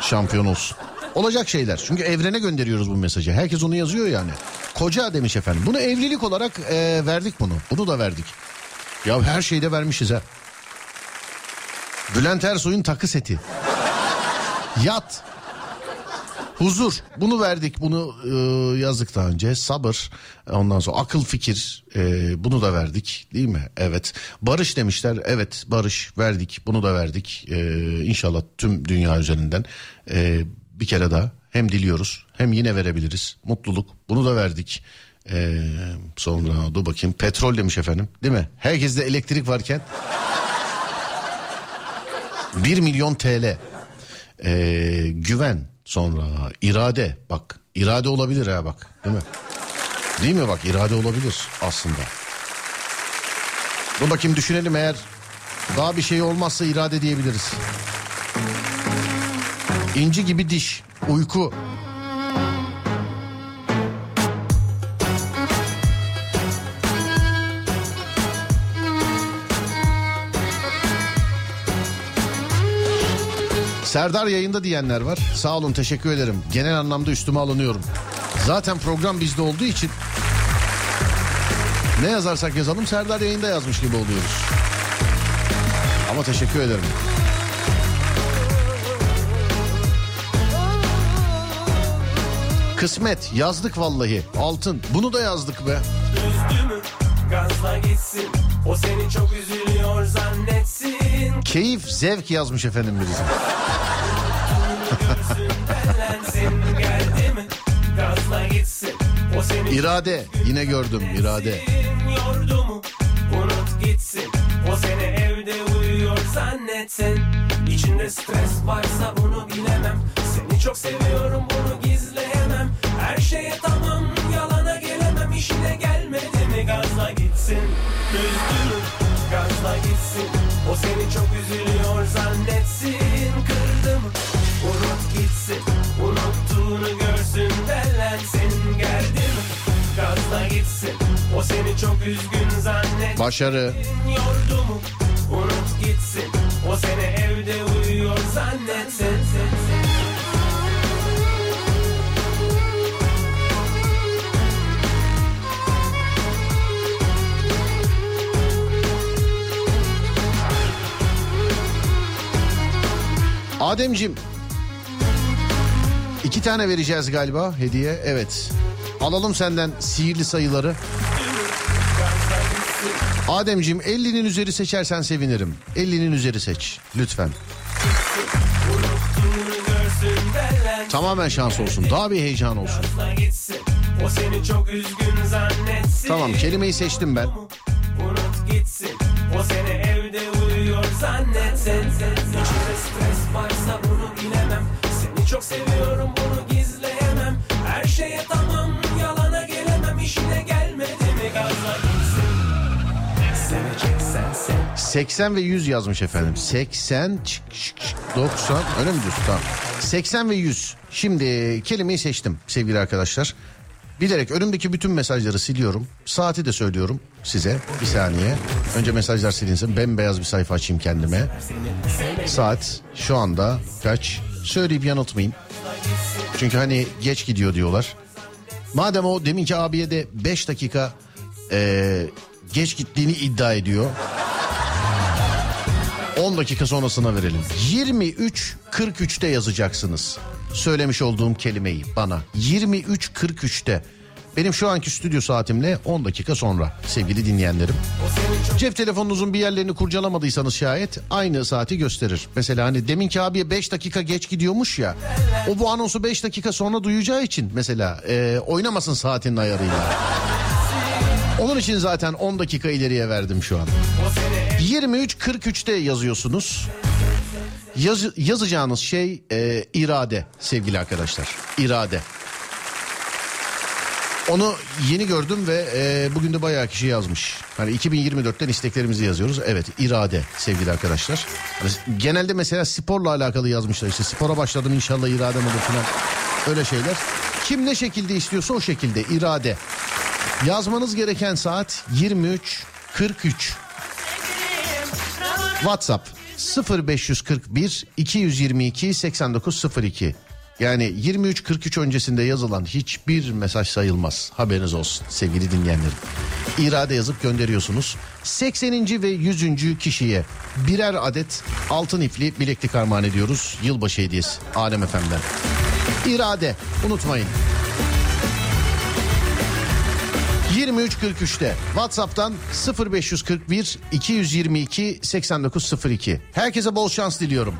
Şampiyon olsun. Olacak şeyler. Çünkü evrene gönderiyoruz bu mesajı. Herkes onu yazıyor yani. Koca demiş efendim. Bunu evlilik olarak e, verdik bunu. Bunu da verdik. Ya her şeyde vermişiz ha. Bülent Ersoy'un takı seti. Yat. Huzur. Bunu verdik. Bunu e, yazdık daha önce. Sabır. Ondan sonra akıl fikir. e, bunu da verdik. Değil mi? Evet. Barış demişler. Evet barış verdik. Bunu da verdik. E, inşallah tüm dünya üzerinden. E, bir kere daha hem diliyoruz hem yine verebiliriz. Mutluluk. Bunu da verdik. E, sonra dur bakayım. Petrol demiş efendim. Değil mi? Herkeste elektrik varken <laughs> 1 milyon TL. Ee, güven sonra irade bak irade olabilir ha bak değil mi? Değil mi bak irade olabilir aslında. Dur bakayım düşünelim eğer daha bir şey olmazsa irade diyebiliriz. İnci gibi diş, uyku. Serdar yayında diyenler var. Sağ olun teşekkür ederim. Genel anlamda üstüme alınıyorum. Zaten program bizde olduğu için ne yazarsak yazalım Serdar yayında yazmış gibi oluyoruz. Ama teşekkür ederim. Kısmet yazdık vallahi. Altın bunu da yazdık be. Gitsin. O seni çok üzülüyor zannetsin. Keyif, zevk yazmış efendim birisi. Gitsin. İrade, yine gördüm irade. yordu mu? Unut gitsin. O seni evde uyuyor zannetsin. İçinde stres varsa bunu bilemem çok seviyorum bunu gizleyemem. Her şeye tamam yalana gelemem. İşine gelmedi mi gazla gitsin. Üzdü mü gazla gitsin. O seni çok üzülüyor zannetsin. Kırdı mı unut gitsin. Unuttuğunu görsün dellensin Geldi mi gazla gitsin. O seni çok üzgün zannetsin. Başarı. Yordu mu unut gitsin. O seni evde uyuyor zannetsin Ademcim. iki tane vereceğiz galiba hediye. Evet. Alalım senden sihirli sayıları. Ademcim 50'nin üzeri seçersen sevinirim. 50'nin üzeri seç lütfen. Tamamen şans olsun. Daha bir heyecan olsun. Tamam kelimeyi seçtim ben. Unut gitsin O seni evde uyuyor stres varsa bunu bilemem Seni çok seviyorum bunu gizleyemem Her şeye tamam yalana gelemem İşine gelmedi mi gitsin Seveceksen sev 80 ve 100 yazmış efendim. 80, çık, çık, çık, 90 öyle mi diyorsun? Tamam. 80 ve 100. Şimdi kelimeyi seçtim sevgili arkadaşlar. Bilerek önümdeki bütün mesajları siliyorum. Saati de söylüyorum size. Bir saniye. Önce mesajlar silinsin. Bembeyaz bir sayfa açayım kendime. Saat şu anda kaç? Söyleyip yanıltmayayım. Çünkü hani geç gidiyor diyorlar. Madem o deminki abiye de 5 dakika eee, geç gittiğini iddia ediyor. 10 dakika sonrasına verelim. 23.43'te yazacaksınız. Söylemiş olduğum kelimeyi bana. 23.43'te. Benim şu anki stüdyo saatimle 10 dakika sonra sevgili dinleyenlerim. Cep telefonunuzun bir yerlerini kurcalamadıysanız şayet aynı saati gösterir. Mesela hani deminki abiye 5 dakika geç gidiyormuş ya. O bu anonsu 5 dakika sonra duyacağı için mesela e, oynamasın saatinin ayarıyla. Onun için zaten 10 dakika ileriye verdim şu an. 23.43'te yazıyorsunuz. Yaz, yazacağınız şey e, irade sevgili arkadaşlar. İrade. Onu yeni gördüm ve e, bugün de bayağı kişi yazmış. Hani 2024'ten isteklerimizi yazıyoruz. Evet irade sevgili arkadaşlar. Hani genelde mesela sporla alakalı yazmışlar. İşte spora başladım inşallah iradem olur falan. Öyle şeyler. Kim ne şekilde istiyorsa o şekilde irade. Yazmanız gereken saat 23.43. WhatsApp 0541 222 8902. Yani 23.43 öncesinde yazılan hiçbir mesaj sayılmaz. Haberiniz olsun sevgili dinleyenlerim. İrade yazıp gönderiyorsunuz. 80. ve 100. kişiye birer adet altın ipli bileklik armağan ediyoruz. Yılbaşı hediyesi Alem FM'den. İrade unutmayın. 23.43'te WhatsApp'tan 0541 222 8902. Herkese bol şans diliyorum.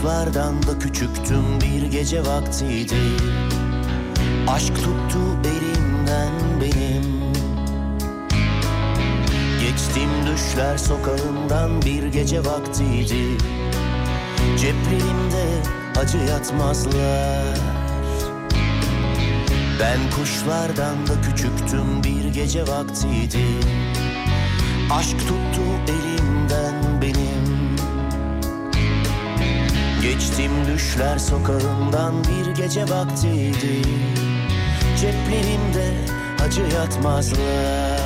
Ben kuşlardan da küçüktüm bir gece vaktiydi. Aşk tuttu elimden benim. Geçtim düşler sokağından bir gece vaktiydi. Ceplerimde acı yatmazlar. Ben kuşlardan da küçüktüm bir gece vaktiydi. Aşk tuttu elimden Geçtim düşler sokağından bir gece vaktiydi. Ceplerimde acı yatmazlar.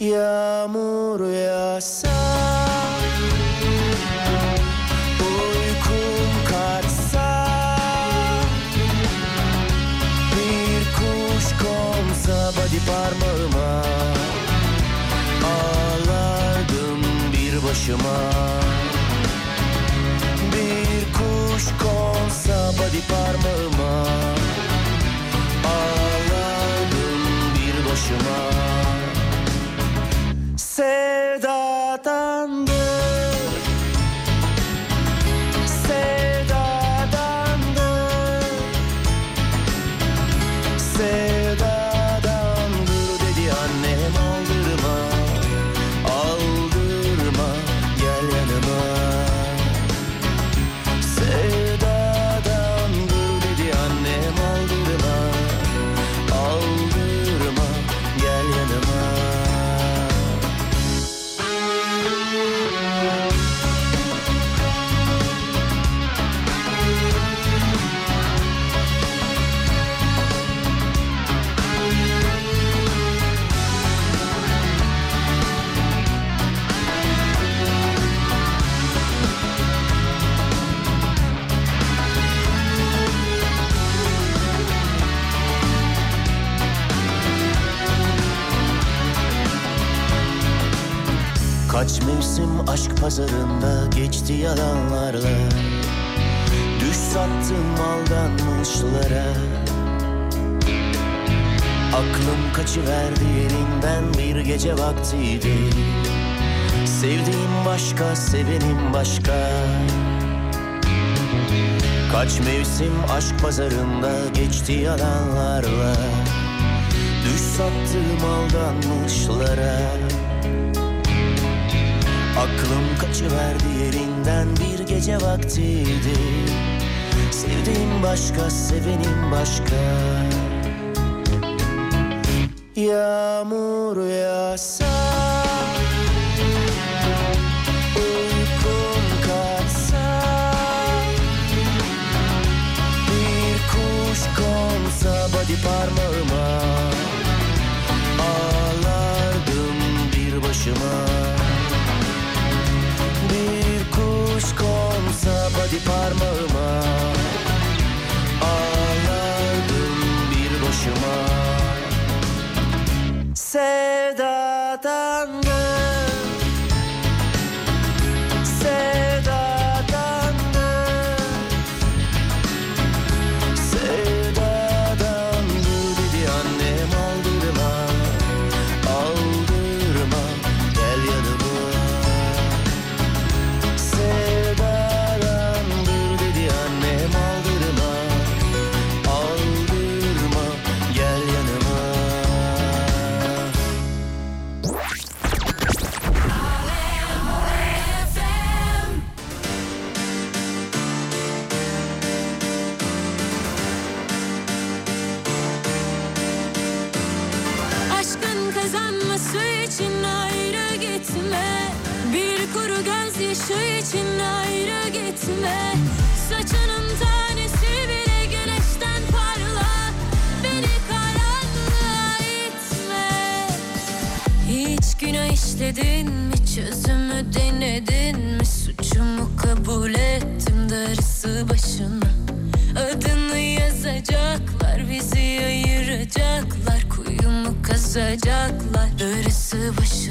Yağmur yağsa Uykum kaçsa Bir kuş konsa body parmağıma Ağlardım bir başıma konsa body parmağıma. Ağlardım bir başıma. Sevdadandır aşk pazarında geçti yalanlarla. Düş sattım aldanmışlara. Aklım kaçıverdi yerinden bir gece vaktiydi. Sevdiğim başka, sevenim başka. Kaç mevsim aşk pazarında geçti yalanlarla. Düş sattım aldanmışlara Aklım kaçıverdi yerinden bir gece vaktiydi. Sevdiğim başka, sevenim başka. Yağmur yağsa Uykum kaçsa Bir kuş konsa body parmağıma body parmağıma. Ağlardım bir başıma. Sevdadandır işledin mi? Çözümü denedin mi? Suçumu kabul ettim darısı başına. Adını yazacaklar bizi ayıracaklar. Kuyumu kazacaklar darısı başına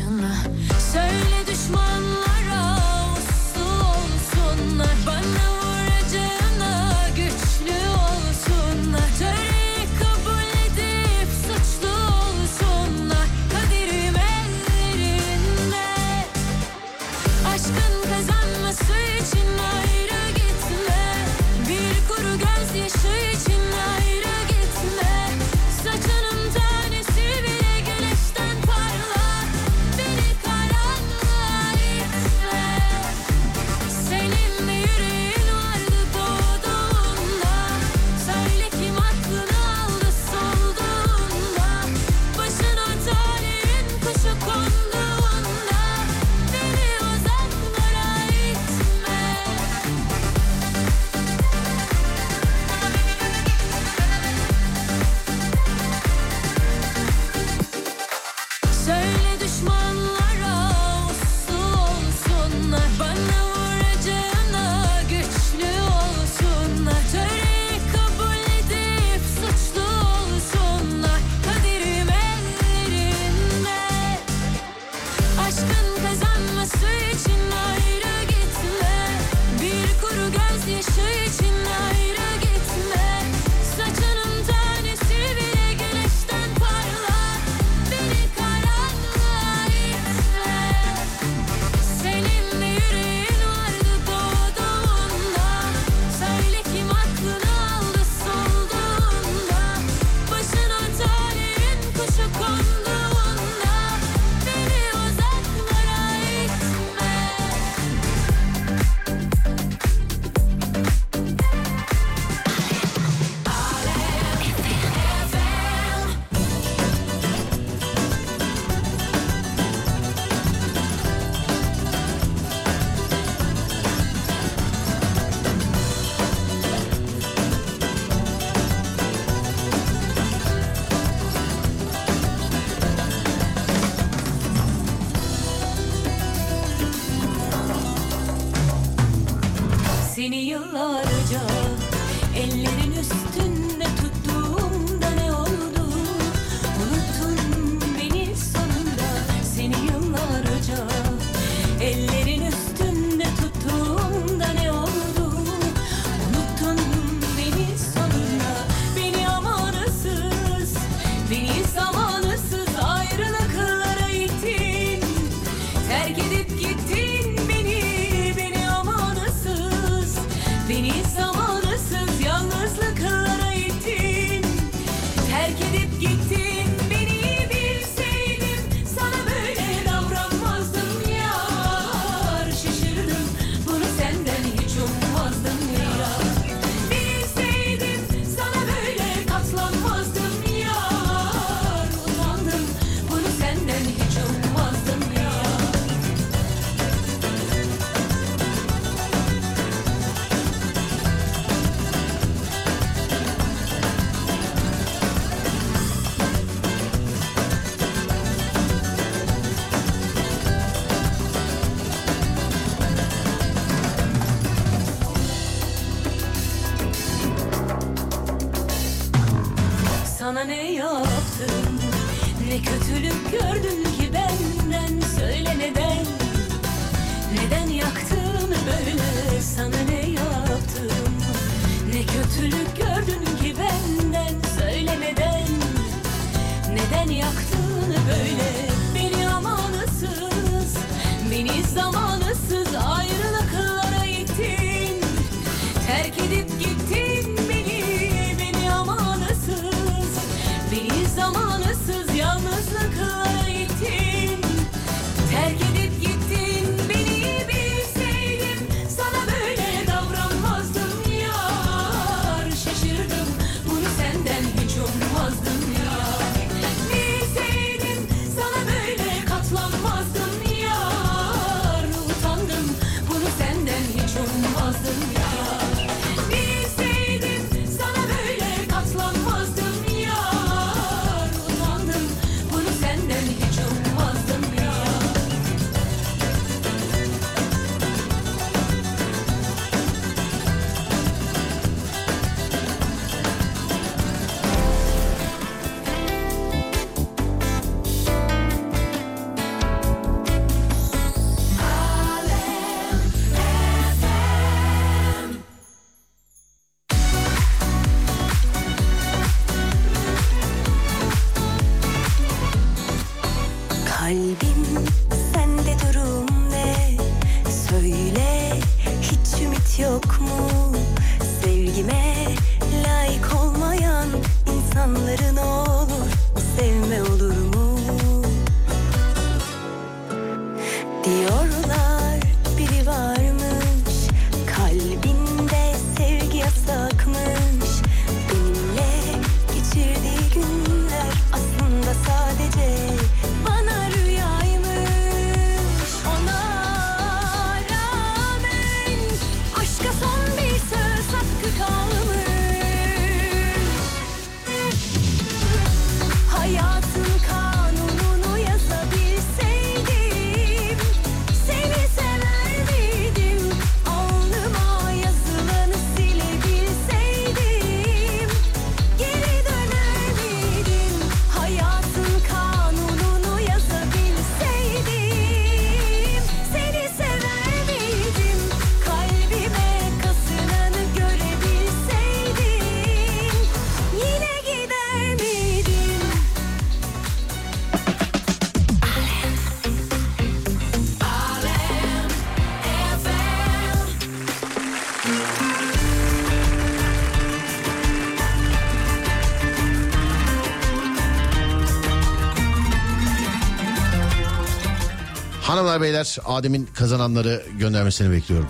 beyler Adem'in kazananları göndermesini bekliyorum.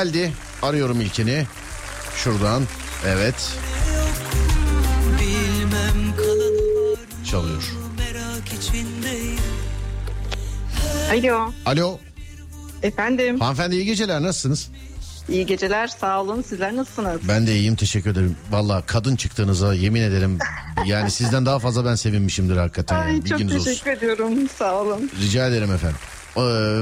Geldi arıyorum ilkini. Şuradan evet çalıyor. Alo. Alo Efendim. hanımefendi iyi geceler nasılsınız? İyi geceler. Sağ olun. Sizler nasılsınız? Ben de iyiyim teşekkür ederim. Valla kadın çıktığınıza yemin ederim yani sizden daha fazla ben sevinmişimdir hakikaten. Ay yani. çok Bilginiz olsun. teşekkür ediyorum. Sağ olun. Rica ederim efendim. Ee,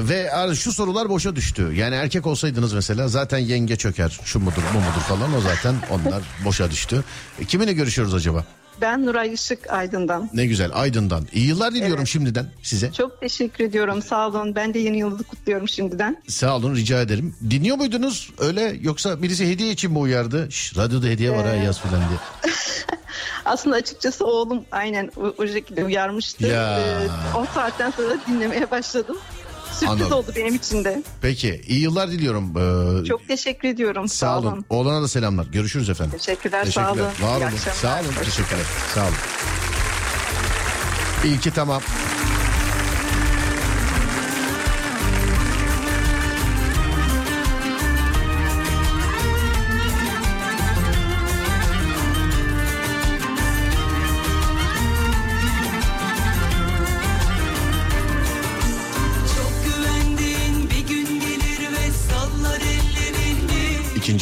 ve şu sorular boşa düştü. Yani erkek olsaydınız mesela zaten yenge çöker. Şu mudur bu mudur falan o zaten onlar <laughs> boşa düştü. E, kiminle görüşüyoruz acaba? Ben Nuray Işık Aydın'dan. Ne güzel Aydın'dan. İyi yıllar diliyorum şimdiden size. Çok teşekkür ediyorum. Sağ olun. Ben de yeni yılı kutluyorum şimdiden. Sağ olun rica ederim. Dinliyor muydunuz öyle yoksa birisi hediye için mi uyardı? Şş, radyoda hediye var ha Ee, yaz filan diye. <laughs> Aslında açıkçası oğlum aynen o, o şekilde uyarmıştı. Ya. Ee, o saatten sonra dinlemeye başladım. Sürpriz Anladım. oldu benim için de. Peki iyi yıllar diliyorum. Ee, Çok teşekkür ediyorum. sağ olun. Oğlana da selamlar. Görüşürüz efendim. Teşekkürler, sağ olun. Var İyi olun. Sağ olun. Teşekkürler. Sağ olun. İlki tamam.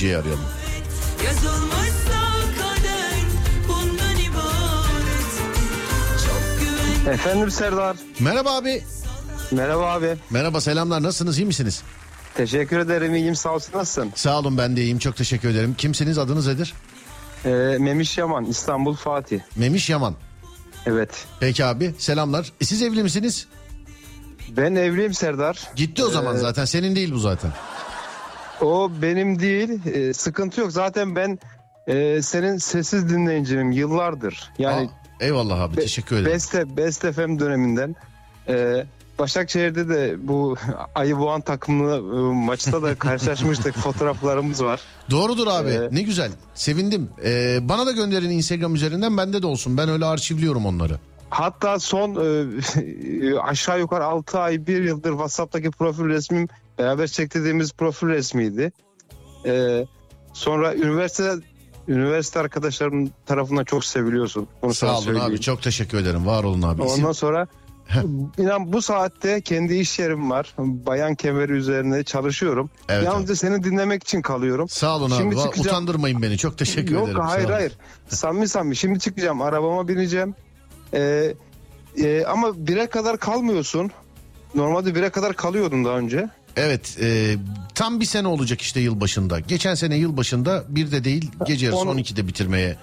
İkinciyi arayalım. Yazılmışsa kader bundan ibaret Çok güven Efendim Serdar. Merhaba abi. Merhaba abi. Merhaba selamlar. Nasılsınız? iyi misiniz? Teşekkür ederim. İyiyim sağ olsun. Nasılsın? Sağ olun ben de iyiyim. Çok teşekkür ederim. Kimsiniz? Adınız nedir? Ee, Memiş Yaman İstanbul Fatih. Memiş Yaman. Evet. Peki abi selamlar. E, siz evli misiniz? Ben evliyim Serdar. Gitti o zaman Ee, zaten. Senin değil bu zaten. O benim değil. Ee, sıkıntı yok. Zaten ben e, senin sessiz dinleyicinim yıllardır. Yani Aa, eyvallah abi Be- teşekkür ederim. Beste, Best FM döneminden. Ee, Başakşehir'de de bu <laughs> Ayı Boğan takımlı e, maçta da karşılaşmıştık. <laughs> Fotoğraflarımız var. Doğrudur abi Ee, ne güzel sevindim. Ee, bana da gönderin Instagram üzerinden bende de olsun. Ben öyle arşivliyorum onları. Hatta son e, <laughs> aşağı yukarı 6 ay 1 yıldır WhatsApp'taki profil resmim beraber çektirdiğimiz profil resmiydi. E, sonra üniversite üniversite arkadaşlarım tarafından çok seviliyorsun. Bunu Sağ olun söyleyeyim. abi çok teşekkür ederim. Var olun abi. Ondan sonra inan bu saatte kendi iş yerim var. Bayan kemeri üzerine çalışıyorum. Evet Yalnızca seni dinlemek için kalıyorum. Sağ olun abi. Şimdi Va- çıkacağım. Utandırmayın beni. Çok teşekkür Yok ederim. hayır Sağ olun. hayır. Samimi samimi. Şimdi çıkacağım. Arabama bineceğim. Ee, e, ama bire kadar kalmıyorsun. Normalde bire kadar kalıyordum daha önce. Evet e, tam bir sene olacak işte yılbaşında. Geçen sene yılbaşında bir de değil gece yarısı Onu- 12'de bitirmeye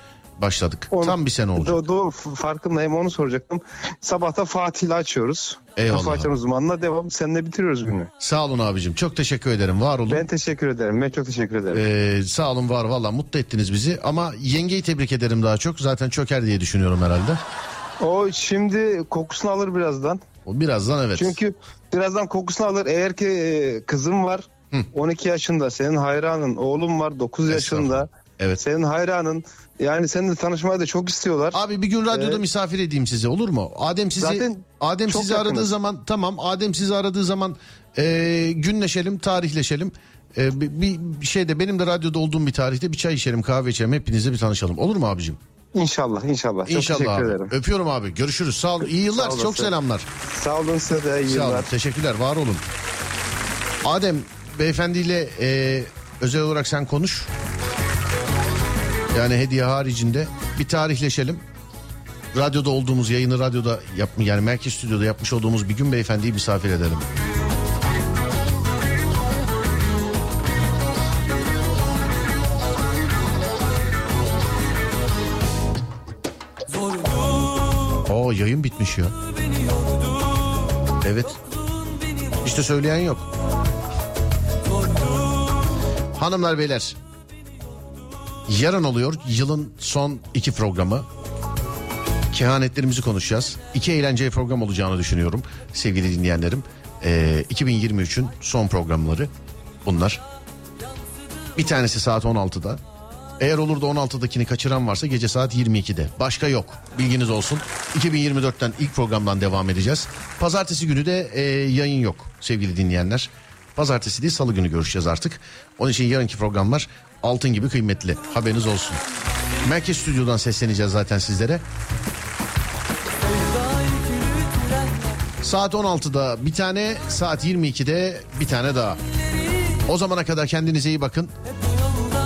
başladık. Onu- tam bir sene olacak. Do- doğru f- farkındayım onu soracaktım. Sabahta Fatih'le açıyoruz. Eyvallah açan uzmanla devam. Seninle bitiriyoruz günü. Sağ olun abicim. Çok teşekkür ederim. Var olun. Ben teşekkür ederim. Ben çok teşekkür ederim. Ee, sağ olun var valla mutlu ettiniz bizi ama yengeyi tebrik ederim daha çok zaten çöker diye düşünüyorum herhalde. O şimdi kokusunu alır birazdan. O birazdan evet. Çünkü birazdan kokusunu alır. Eğer ki e, kızım var 12 yaşında senin hayranın oğlum var 9 yaşında. Evet. Senin hayranın yani seninle tanışmayı da çok istiyorlar. Abi bir gün radyoda Evet. misafir edeyim sizi olur mu? Adem sizi Zaten Adem sizi yakınız. aradığı zaman tamam Adem sizi aradığı zaman Ee, günleşelim, tarihleşelim. Ee, bir, bir- şeyde benim de radyoda olduğum bir tarihte bir çay içelim, kahve içelim. Hepinizle bir tanışalım. Olur mu abicim? İnşallah inşallah. Çok İnşallah teşekkür abi. ederim. Öpüyorum abi. Görüşürüz. Sağ ol. İyi yıllar. Sağ Çok selamlar. Sağ olun size de iyi Sağ olun. yıllar. Teşekkürler. Var olun. Adem beyefendiyle e, özel olarak sen konuş. Yani hediye haricinde bir tarihleşelim. Radyoda olduğumuz yayını radyoda yap yani merkez stüdyoda yapmış olduğumuz bir gün beyefendiyi misafir edelim. Oo yayın bitmiş ya. Evet. İşte söyleyen yok. Hanımlar beyler. Yarın oluyor yılın son iki programı. Kehanetlerimizi konuşacağız. İki eğlenceli program olacağını düşünüyorum sevgili dinleyenlerim. Ee, 2023'ün son programları bunlar. Bir tanesi saat 16'da. Eğer olur da 16'dakini kaçıran varsa gece saat 22'de. Başka yok. Bilginiz olsun. 2024'ten ilk programdan devam edeceğiz. Pazartesi günü de e, yayın yok sevgili dinleyenler. Pazartesi değil salı günü görüşeceğiz artık. Onun için yarınki programlar altın gibi kıymetli. Haberiniz olsun. Merkez Stüdyo'dan sesleneceğiz zaten sizlere. Saat 16'da bir tane, saat 22'de bir tane daha. O zamana kadar kendinize iyi bakın.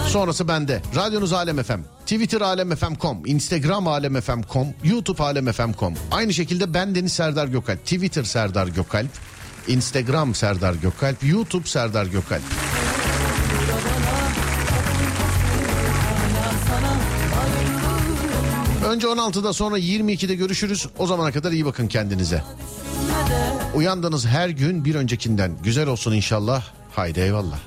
Sonrası bende. Radyonuz Alem FM, Twitter alemfm.com, Instagram alemfm.com, YouTube alemfm.com. Aynı şekilde ben Deniz Serdar Gökalp, Twitter Serdar Gökalp, Instagram Serdar Gökalp, YouTube Serdar Gökalp. Önce 16'da sonra 22'de görüşürüz. O zamana kadar iyi bakın kendinize. Uyandığınız her gün bir öncekinden güzel olsun inşallah. Haydi eyvallah.